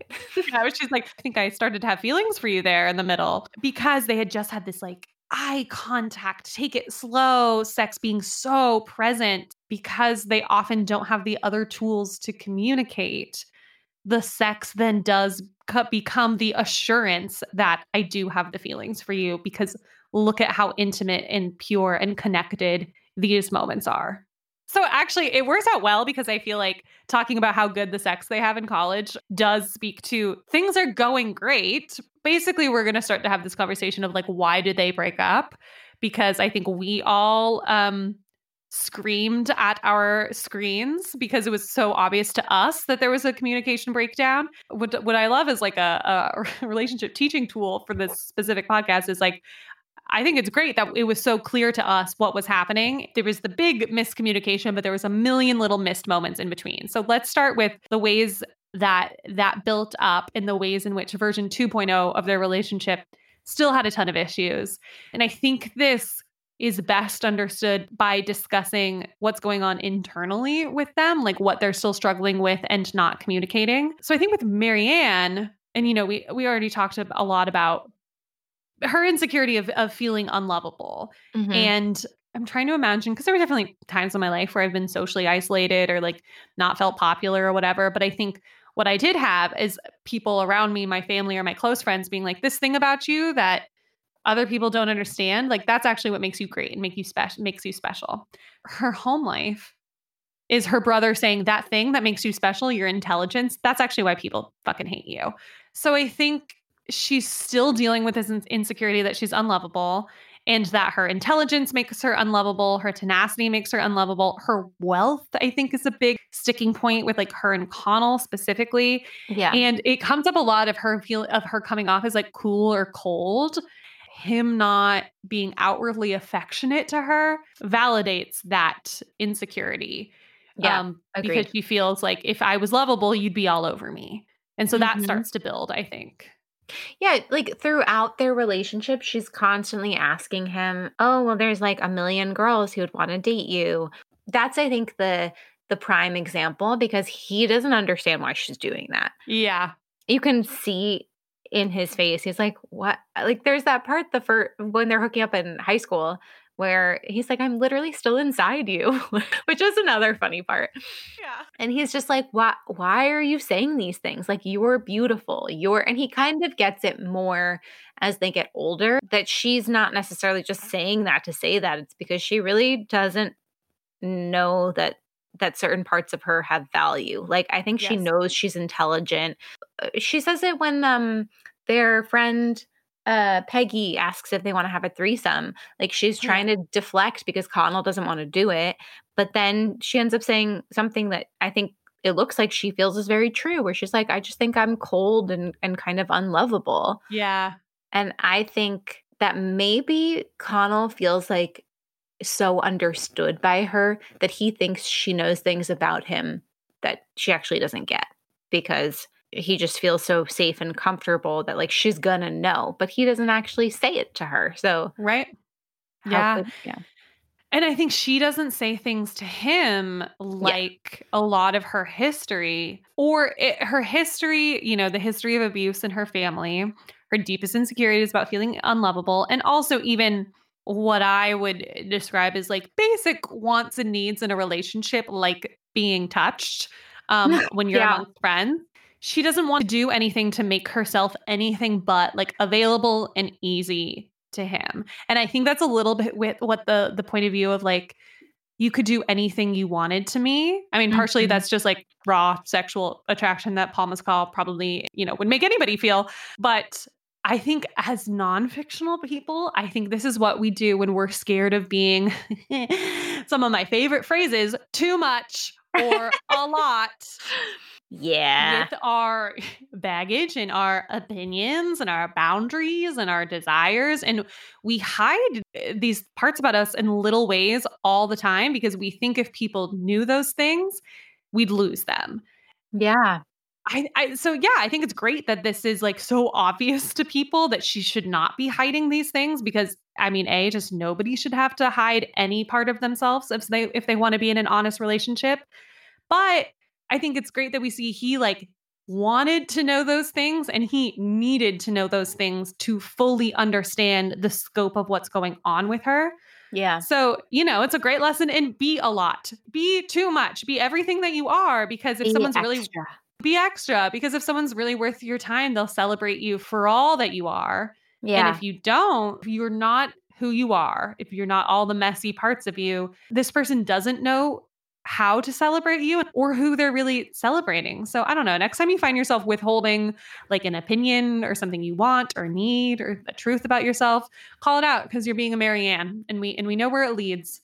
yeah, she's like, I think I started to have feelings for you there in the middle because they had just had this like eye contact, take it slow, sex being so present because they often don't have the other tools to communicate. The sex then does become the assurance that I do have the feelings for you because look at how intimate and pure and connected these moments are. So actually, it works out well because I feel like talking about how good the sex they have in college does speak to things are going great. Basically, we're going to start to have this conversation of like, why did they break up? Because I think we all um, screamed at our screens because it was so obvious to us that there was a communication breakdown. What, what I love is like a, a relationship teaching tool for this specific podcast is like, I think it's great that it was so clear to us what was happening. There was the big miscommunication, but there was a million little missed moments in between. So let's start with the ways that that built up and the ways in which version 2.0 of their relationship still had a ton of issues. And I think this is best understood by discussing what's going on internally with them, like what they're still struggling with and not communicating. So I think with Marianne, and you know, we we already talked a lot about her insecurity of, of feeling unlovable. Mm-hmm. And I'm trying to imagine because there were definitely times in my life where I've been socially isolated or like not felt popular or whatever. But I think what I did have is people around me, my family or my close friends being like, this thing about you that other people don't understand, like that's actually what makes you great and make you special makes you special. Her home life is her brother saying that thing that makes you special, your intelligence, that's actually why people fucking hate you. So I think she's still dealing with this insecurity that she's unlovable and that her intelligence makes her unlovable, her tenacity makes her unlovable, her wealth, I think, is a big sticking point with like her and Connell specifically. Yeah. And it comes up a lot of her feel of her coming off as like cool or cold. Him not being outwardly affectionate to her validates that insecurity. Yeah. Um, because she feels like if I was lovable, you'd be all over me. And so that mm-hmm. starts to build, I think. Yeah, like throughout their relationship, she's constantly asking him, "Oh, well there's like a million girls who would want to date you." That's I think the the prime example because he doesn't understand why she's doing that. Yeah. You can see in his face. He's like, "What?" Like there's that part the first when they're hooking up in high school where he's like, I'm literally still inside you, which is another funny part. Yeah. And he's just like, why, why are you saying these things? Like, you're beautiful. You're, and he kind of gets it more as they get older that she's not necessarily just saying that to say that. It's because she really doesn't know that that certain parts of her have value. Like I think yes. she knows she's intelligent. Uh, she says it when um their friend uh Peggy asks if they want to have a threesome. Like she's trying to deflect because Connell doesn't want to do it, but then she ends up saying something that I think it looks like she feels is very true where she's like I just think I'm cold and and kind of unlovable. Yeah. And I think that maybe Connell feels like so understood by her that he thinks she knows things about him that she actually doesn't get because he just feels so safe and comfortable that like she's gonna know, but he doesn't actually say it to her. So right, yeah, could, yeah. And I think she doesn't say things to him like yeah. a lot of her history or it, her history, you know, the history of abuse in her family, her deepest insecurities about feeling unlovable, and also even what I would describe as like basic wants and needs in a relationship, like being touched um, when you're yeah. among friends she doesn't want to do anything to make herself anything but like available and easy to him. And I think that's a little bit with what the the point of view of like you could do anything you wanted to me. I mean, partially mm-hmm. that's just like raw sexual attraction that Paul Mescal probably, you know, would make anybody feel. But I think as non-fictional people, I think this is what we do when we're scared of being some of my favorite phrases, too much or a lot. Yeah. With our baggage and our opinions and our boundaries and our desires. And we hide eh, these parts about us in little ways all the time because we think if people knew those things, we'd lose them. Yeah. I, I so yeah, I think it's great that this is like so obvious to people that she should not be hiding these things because I mean, a just nobody should have to hide any part of themselves if they if they want to be in an honest relationship. But I think it's great that we see he like wanted to know those things and he needed to know those things to fully understand the scope of what's going on with her. Yeah. So, you know, it's a great lesson in be a lot. Be too much. Be everything that you are because if be someone's extra. really be extra because if someone's really worth your time, they'll celebrate you for all that you are. Yeah. And if you don't, if you're not who you are, if you're not all the messy parts of you, this person doesn't know how to celebrate you or who they're really celebrating. So I don't know. Next time you find yourself withholding like an opinion or something you want or need or the truth about yourself, call it out because you're being a Marianne and we and we know where it leads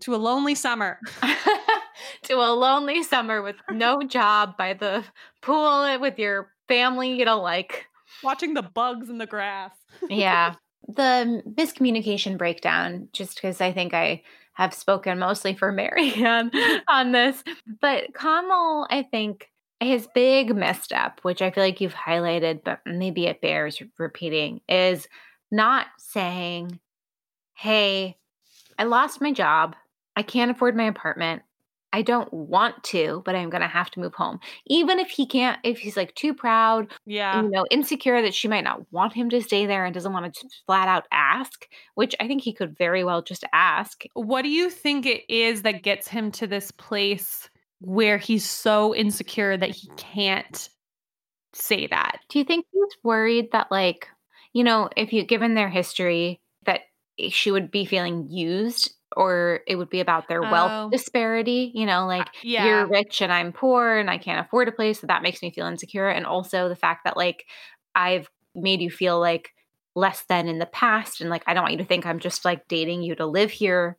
to a lonely summer. to a lonely summer with no job by the pool eh, with your family you don't like. Watching the bugs in the grass. yeah. The miscommunication breakdown, just because I think I have spoken mostly for Marianne on this. But Connell, I think his big misstep, which I feel like you've highlighted, but maybe it bears repeating, is not saying, Hey, I lost my job. I can't afford my apartment. I don't want to, but I'm going to have to move home. Even if he can't, if he's like too proud, Yeah. you know, insecure that she might not want him to stay there and doesn't want to flat out ask, which I think he could very well just ask. What do you think it is that gets him to this place where he's so insecure that he can't say that? Do you think he's worried that, like, you know, if you given their history, that she would be feeling used or it would be about their Oh. wealth disparity, you know, uh, like Yeah. you're rich and I'm poor and I can't afford a place, so that makes me feel insecure. And also the fact that like I've made you feel like less than in the past and like I don't want you to think I'm just like dating you to live here.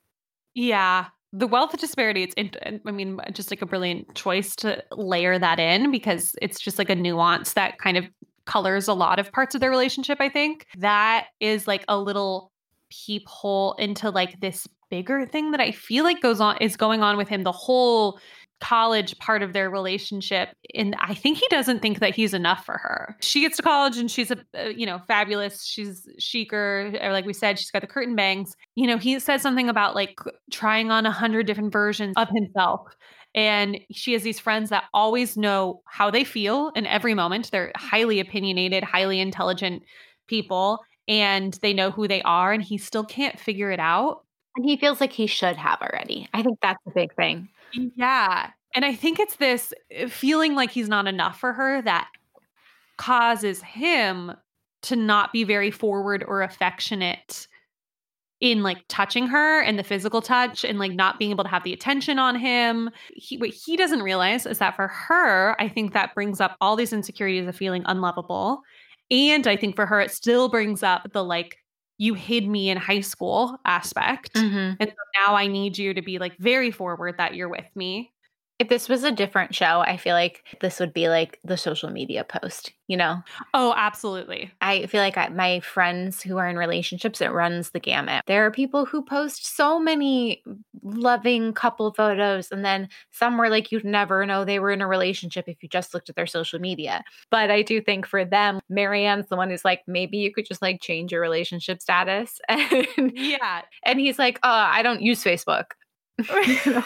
Yeah. The wealth disparity, it's, in, I mean, just like a brilliant choice to layer that in because it's just like a nuance that kind of colors a lot of parts of their relationship, I think. That is like a little peephole into like this bigger thing that I feel like goes on, is going on with him the whole college part of their relationship and i think he doesn't think that he's enough for her. She gets to college and she's a uh, you know fabulous she's chicer like we said she's got the curtain bangs. You know he says something about like trying on a hundred different versions of himself and she has these friends that always know how they feel in every moment. They're highly opinionated highly intelligent people and they know who they are and he still can't figure it out And he feels like he should have already. I think that's the big thing. Yeah. And I think it's this uh, feeling like he's not enough for her that causes him to not be very forward or affectionate in like touching her and the physical touch and like not being able to have the attention on him. He, what he doesn't realize is that for her, I think that brings up all these insecurities of feeling unlovable. And I think for her, it still brings up the like, you hid me in high school aspect. Mhm. And so now I need you to be like very forward that you're with me. If this was a different show, I feel like this would be like the social media post, you know? Oh, absolutely. I feel like I, my friends who are in relationships, it runs the gamut. There are people who post so many loving couple photos, and then some were like you'd never know they were in a relationship if you just looked at their social media. But I do think for them, Marianne's the one who's like, maybe you could just like change your relationship status. And, Yeah. and he's like, uh, I don't use Facebook.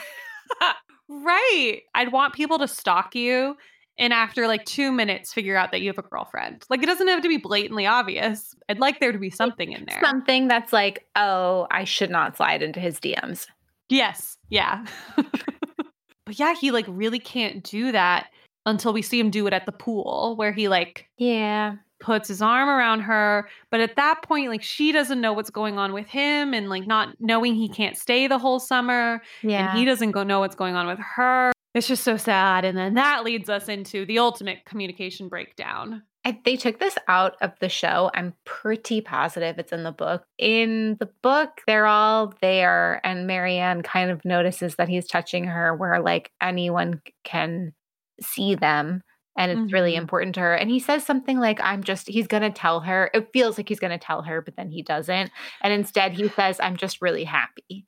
right. I'd want people to stalk you and after like two minutes figure out that you have a girlfriend. Like it doesn't have to be blatantly obvious. I'd like there to be something in there. Something that's like, oh, I should not slide into his DMs. Yes. Yeah. but yeah, he like really can't do that until we see him do it at the pool where he like Yeah. puts his arm around her. But at that point, like she doesn't know what's going on with him and like not knowing he can't stay the whole summer. Yeah. and he doesn't go know what's going on with her. It's just so sad. And then that leads us into the ultimate communication breakdown. I, they took this out of the show. I'm pretty positive it's in the book. In the book, they're all there, and Marianne kind of notices that he's touching her where like anyone can see them. And it's really Mhm. important to her. And he says something like, I'm just, he's going to tell her. It feels like he's going to tell her, but then he doesn't. And instead, he says, I'm just really happy.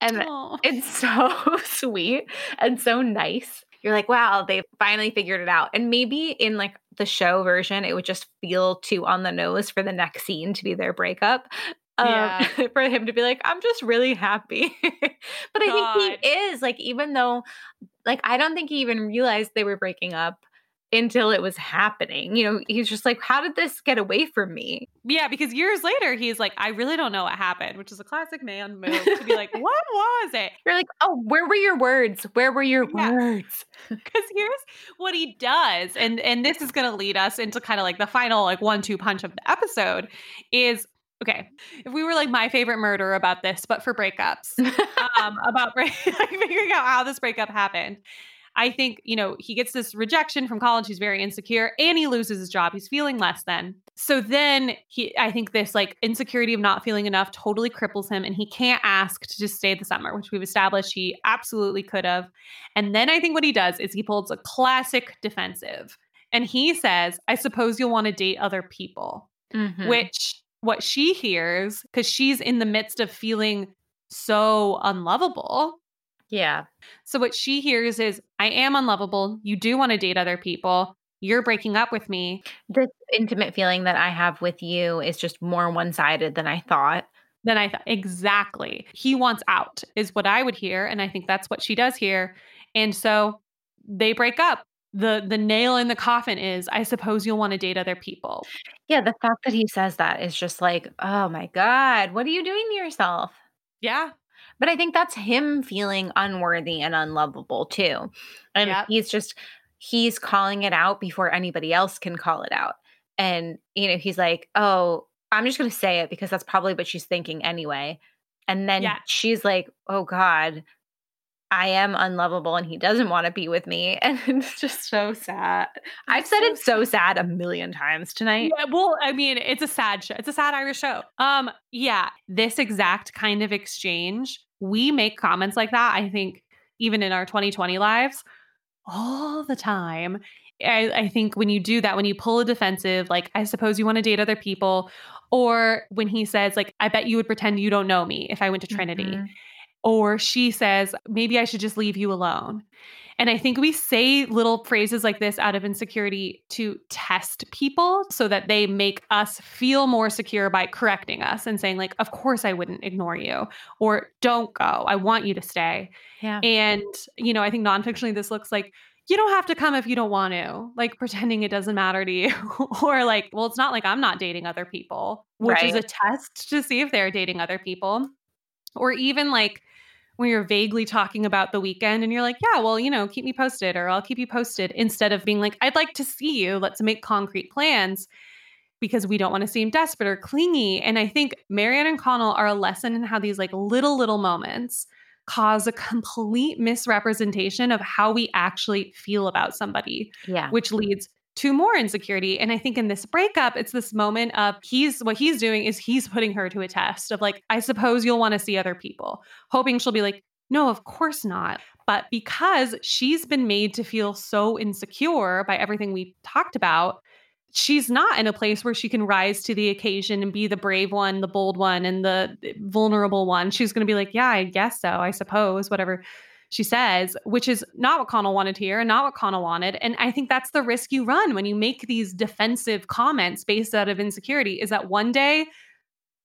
And Aw. it's so sweet and so nice. You're like, wow, they finally figured it out. And maybe in like the show version, it would just feel too on the nose for the next scene to be their breakup. Um, Yeah. for him to be like, I'm just really happy. but I think he is like, even though, like, I don't think he even realized they were breaking up until it was happening. You know, he's just like, how did this get away from me? Yeah, because years later, he's like, I really don't know what happened, which is a classic man move to be like, what was it? You're like, oh, where were your words? Where were your Yeah. words? Because here's what he does, and and this is going to lead us into kind of like the final like one two punch of the episode is okay. If we were like my favorite murder about this, but for breakups, um, about break- like figuring out how this breakup happened. I think, you know, he gets this rejection from college. He's very insecure and he loses his job. He's feeling less than. So then he, I think this like insecurity of not feeling enough totally cripples him and he can't ask to just stay the summer, which we've established he absolutely could have. And then I think what he does is he pulls a classic defensive and he says, I suppose you'll want to date other people Mhm. which what she hears because she's in the midst of feeling so unlovable yeah. so what she hears is i am unlovable you do want to date other people you're breaking up with me This intimate feeling that I have with you is just more one sided than I thought. than I thought. Exactly. He wants out, is what I would hear. And I think that's what she does here. And so they break up. The the nail in the coffin is I suppose you'll want to date other people. Yeah, the fact that he says that is just like, oh my God, what are you doing to yourself? Yeah. But I think that's him feeling unworthy and unlovable too. And Yep. he's just he's calling it out before anybody else can call it out. And you know, he's like, "Oh, I'm just going to say it because that's probably what she's thinking anyway." And then Yeah. she's like, "Oh god, I am unlovable and he doesn't want to be with me." And it's just so sad. I've said so it's so sad a million times tonight. Yeah, well, I mean, it's a sad show. It's a sad Irish show. Um, yeah, this exact kind of exchange, we make comments like that. I think even in our 2020 lives, all the time. I, I think when you do that, when you pull a defensive, like I suppose you want to date other people, or when he says, like, I bet you would pretend you don't know me if I went to Trinity, Mhm. Or she says, maybe I should just leave you alone. And I think we say little phrases like this out of insecurity to test people so that they make us feel more secure by correcting us and saying, like, of course I wouldn't ignore you, or don't go. I want you to stay. Yeah. And, you know, I think nonfictionally, this looks like you don't have to come if you don't want to, like pretending it doesn't matter to you. or like, well, it's not like I'm not dating other people, which is a test to see if they're dating other people. Or even like when you're vaguely talking about the weekend and you're like, yeah, well, you know, keep me posted or I'll keep you posted instead of being like, I'd like to see you. Let's make concrete plans because we don't want to seem desperate or clingy. And I think Marianne and Connell are a lesson in how these like little, little moments cause a complete misrepresentation of how we actually feel about somebody, Yeah. which leads to more insecurity. And I think in this breakup, it's this moment of he's what he's doing is he's putting her to a test of like, I suppose you'll want to see other people, hoping she'll be like, no, of course not. But because she's been made to feel so insecure by everything we talked about, she's not in a place where she can rise to the occasion and be the brave one, the bold one, and the eh, vulnerable one. She's going to be like, yeah, I guess so, I suppose, whatever she says, which is not what Connell wanted to hear and not what Connell wanted. And I think that's the risk you run when you make these defensive comments based out of insecurity is that one day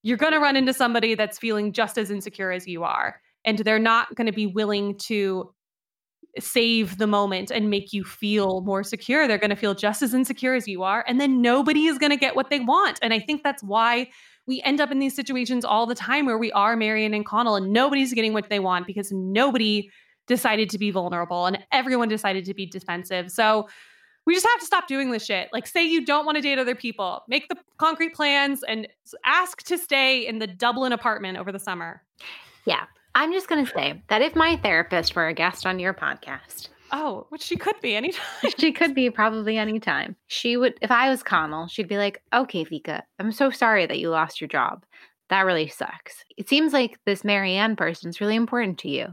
you're going to run into somebody that's feeling just as insecure as you are. And they're not going to be willing to save the moment and make you feel more secure. They're going to feel just as insecure as you are. And then nobody is going to get what they want. And I think that's why we end up in these situations all the time where we are Marianne and Connell and nobody's getting what they want because nobody decided to be vulnerable and everyone decided to be defensive. So we just have to stop doing this shit. Like, say you don't want to date other people, make the concrete plans and ask to stay in the Dublin apartment over the summer. Yeah. I'm just going to say that if my therapist were a guest on your podcast, Oh, which she could be anytime. she could be probably anytime. She would, if I was Connell, she'd be like, okay, Vika, I'm so sorry that you lost your job. That really sucks. It seems like this Marianne person's really important to you.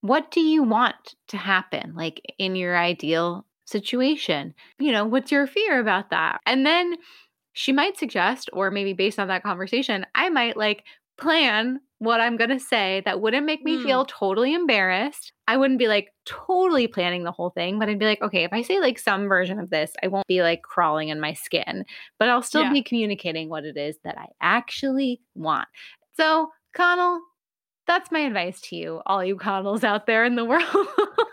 What do you want to happen, like in your ideal situation? You know, what's your fear about that? And then she might suggest, or maybe based on that conversation, I might like plan what I'm going to say that wouldn't make me Hmm. feel totally embarrassed. I wouldn't be like totally planning the whole thing, but I'd be like, okay, if I say like some version of this, I won't be like crawling in my skin, but I'll still Yeah. be communicating what it is that I actually want. So, Connell, that's my advice to you, all you Connells out there in the world.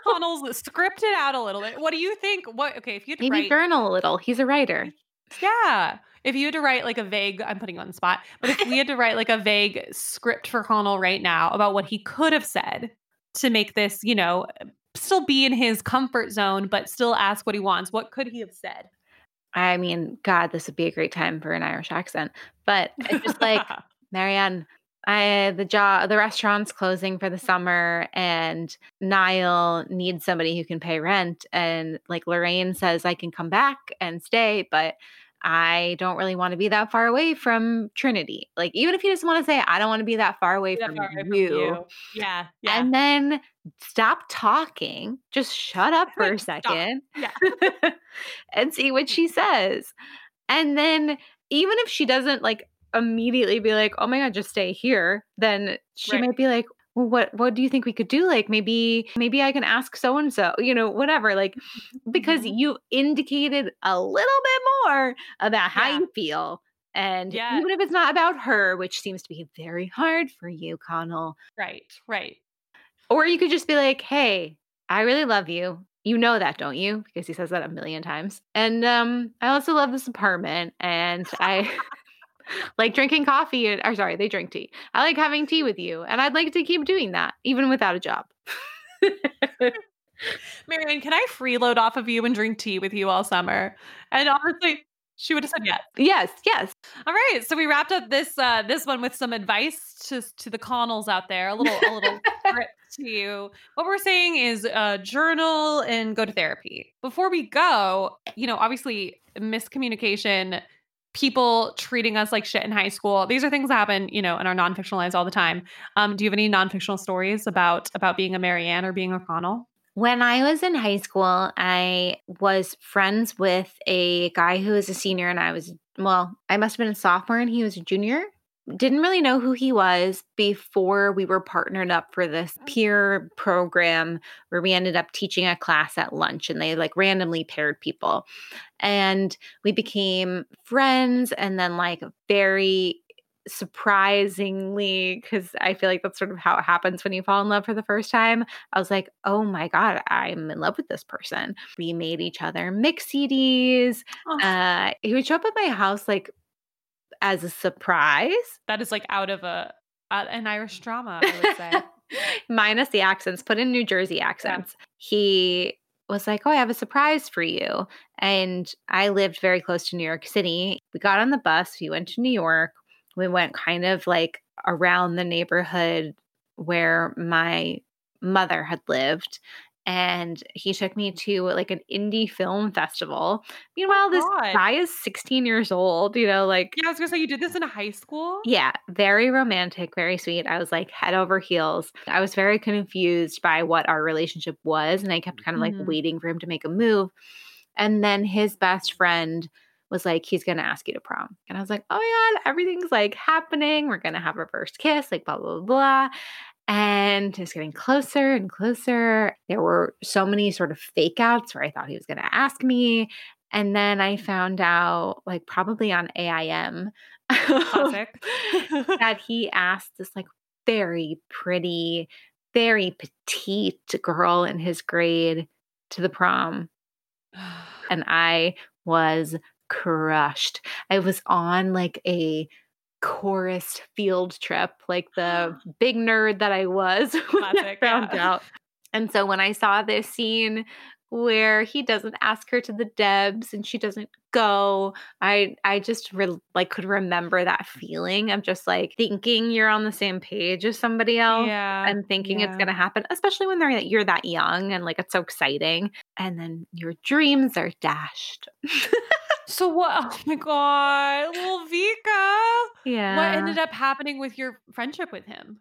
Connell's script it out a little bit. What do you think? What okay, if you had to Maybe write journal a little. He's a writer. Yeah. If you had to write like a vague, I'm putting you on the spot, but if we had to write like a vague script for Connell right now about what he could have said to make this, you know, still be in his comfort zone, but still ask what he wants, what could he have said? I mean, God, this would be a great time for an Irish accent. But it's just like, Marianne, I the job the restaurant's closing for the summer and Niall needs somebody who can pay rent and like Lorraine says I can come back and stay but I don't really want to be that far away from Trinity. Like even if he doesn't want to say I don't want to be that far away, from, far away from you, Yeah. Yeah. and then stop talking, just shut up for a second Yeah. and see what she says. And then even if she doesn't like immediately be like, "Oh my god, just stay here," then she Right. might be like, "Well, what what do you think we could do? Like maybe maybe I can ask so and so, you know, whatever." Like because Mhm. you indicated a little bit more about how Yeah. you feel And Yeah. even if it's not about her, which seems to be very hard for you, Connell, Right, right. or you could just be like, hey, I really love you. You know that, don't you? Because he says that a million times. And um, I also love this apartment and I like drinking coffee. And, or sorry, they drink tea. I like having tea with you. And I'd like to keep doing that, even without a job. Marianne, can I freeload off of you and drink tea with you all summer? And honestly, she would have said yes. yes, yes. All right, so we wrapped up this uh, this one with some advice to to the Connells out there, a little a little to you. What we're saying is uh, journal and go to therapy. Before we go, you know, obviously miscommunication, people treating us like shit in high school. These are things that happen, you know, in our non-fictional lives all the time. Um, do you have any non-fictional stories about about being a Marianne or being a Connell? When I was in high school, I was friends with a guy who was a senior, and I was, well, I must have been a sophomore and he was a junior. Didn't really know who he was before we were partnered up for this peer program where we ended up teaching a class at lunch and they like randomly paired people. And we became friends and then like very surprisingly because i feel like that's sort of how it happens when you fall in love for the first time i was like oh my god i'm in love with this person. We made each other mix cds Oh, uh he would show up at my house like as a surprise. That is like out of a uh, an Irish drama, I would say. minus the accents put in new jersey accents. He was like oh i have a surprise for you. And i lived very close to new york city. We got on the bus we went to new york. We went kind of like around the neighborhood where my mother had lived and he took me to like an indie film festival meanwhile this God. guy is 16 years old you know like Yeah, I was gonna say you did this in high school. yeah, very romantic, very sweet. I was like head over heels. I was very confused by what our relationship was, and I kept kind of like mm-hmm. waiting for him to make a move. And then his best friend was like, he's gonna ask you to prom. And I was like, oh my god, everything's like happening. We're gonna have our first kiss, like blah blah blah. And it's getting closer and closer. There were so many sort of fake outs where I thought he was gonna ask me. And then I mm-hmm. found out, like probably on AIM, that he asked this like very pretty, very petite girl in his grade to the prom. And I was crushed. I was on like a chorus field trip, like the big nerd that I was when I found yeah. out. And so when I saw this scene where he doesn't ask her to the Debs and she doesn't go, I I just re- like could remember that feeling of just like thinking you're on the same page as somebody else yeah. and thinking it's going to happen, especially when they're you're that young and like it's so exciting, and then your dreams are dashed. So what? Oh my god, little Vika. Yeah. What ended up happening with your friendship with him?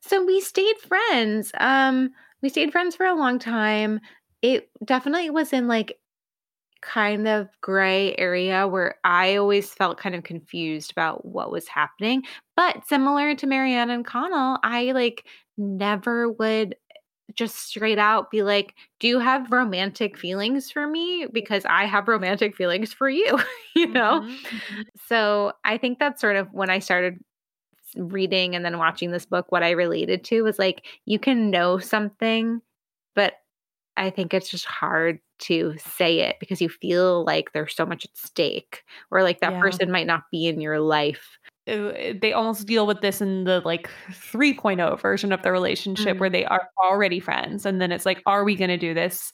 So we stayed friends. Um, we stayed friends for a long time. It definitely was in like kind of gray area where I always felt kind of confused about what was happening. But similar to Marianne and Connell, I like never would just straight out be like, Do you have romantic feelings for me? Because I have romantic feelings for you, you know? Mhm, mhm. So I think that's sort of when I started reading and then watching this book, what I related to was like, you can know something, but I think it's just hard to say it because you feel like there's so much at stake, or like that Yeah. person might not be in your life. Uh, They almost deal with this in the like 3.0 version of the relationship Mhm. where they are already friends. And then it's like, are we going to do this?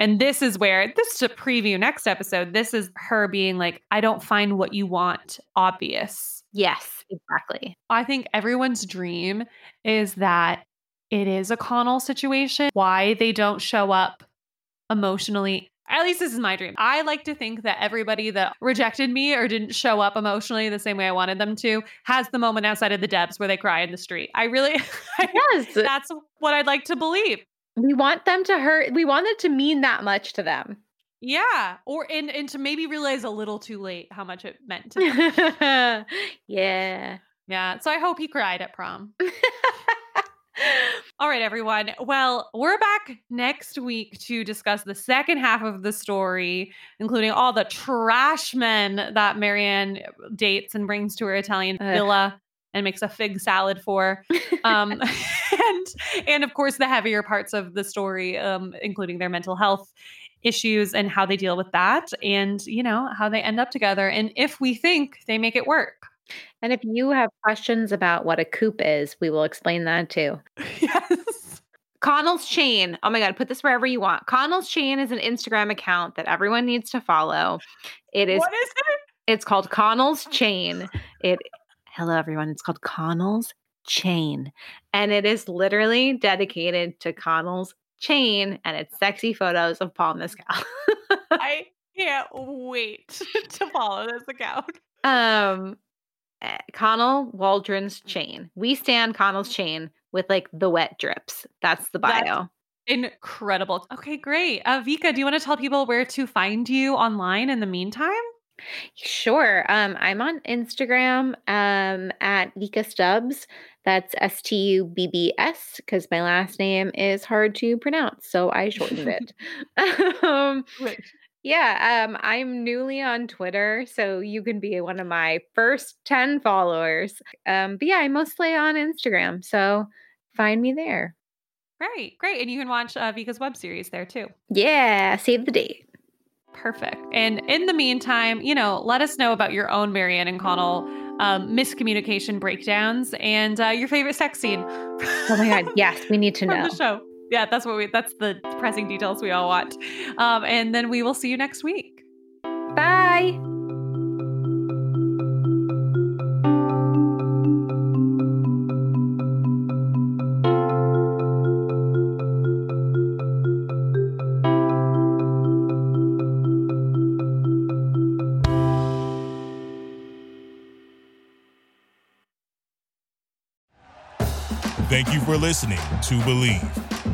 And this is where, this is to preview next episode. This is her being like, I don't find what you want obvious. Yes, exactly. I think everyone's dream is that it is a Connell situation. Why they don't show up emotionally. At least this is my dream. I like to think that everybody that rejected me or didn't show up emotionally the same way I wanted them to has the moment outside of the Debs where they cry in the street. I really, Yes. that's what I'd like to believe. we want them to hurt. We want it to mean that much to them. Yeah. Or, and, and to maybe realize a little too late how much it meant to them. yeah. yeah. So I hope he cried at prom. All right, everyone. Well, we're back next week to discuss the second half of the story, including all the trash men that Marianne dates and brings to her Italian Ugh. villa and makes a fig salad for. Um, and and of course the heavier parts of the story, um, including their mental health issues and how they deal with that, and you know how they end up together, and if we think they make it work. And if you have questions about what a coop is, we will explain that too. yes. Connell's Chain. Oh my God, put this wherever you want. Connell's Chain is an Instagram account that everyone needs to follow. It is What is it? it's called Connell's Chain. It hello everyone, it's called Connell's Chain. And it is literally dedicated to Connell's chain and it's sexy photos of Paul Mescal. I can't wait to follow this account. um Connell Waldron's chain. We stand Connell's chain with like the wet drips. That's the bio. That's- Incredible. Okay, great. Uh, Vika, do you want to tell people where to find you online in the meantime? Sure. Um, I'm on Instagram um, at Vika Stubbs. That's S T U B B S because my last name is hard to pronounce, so I shortened it. um, yeah, um, I'm newly on Twitter, so you can be one of my first 10 followers. Um, but yeah, I'm mostly on Instagram, so find me there. Great, great. And you can watch uh, Vika's web series there too. Yeah, save the date. Perfect. And in the meantime, you know, let us know about your own Marianne and Connell um, miscommunication breakdowns and uh, your favorite sex scene. Oh my God, yes, we need to know. the show. Yeah, that's what we. That's the pressing details we all want. Um, and then we will see you next week. Bye. Thank you for listening to Bleav.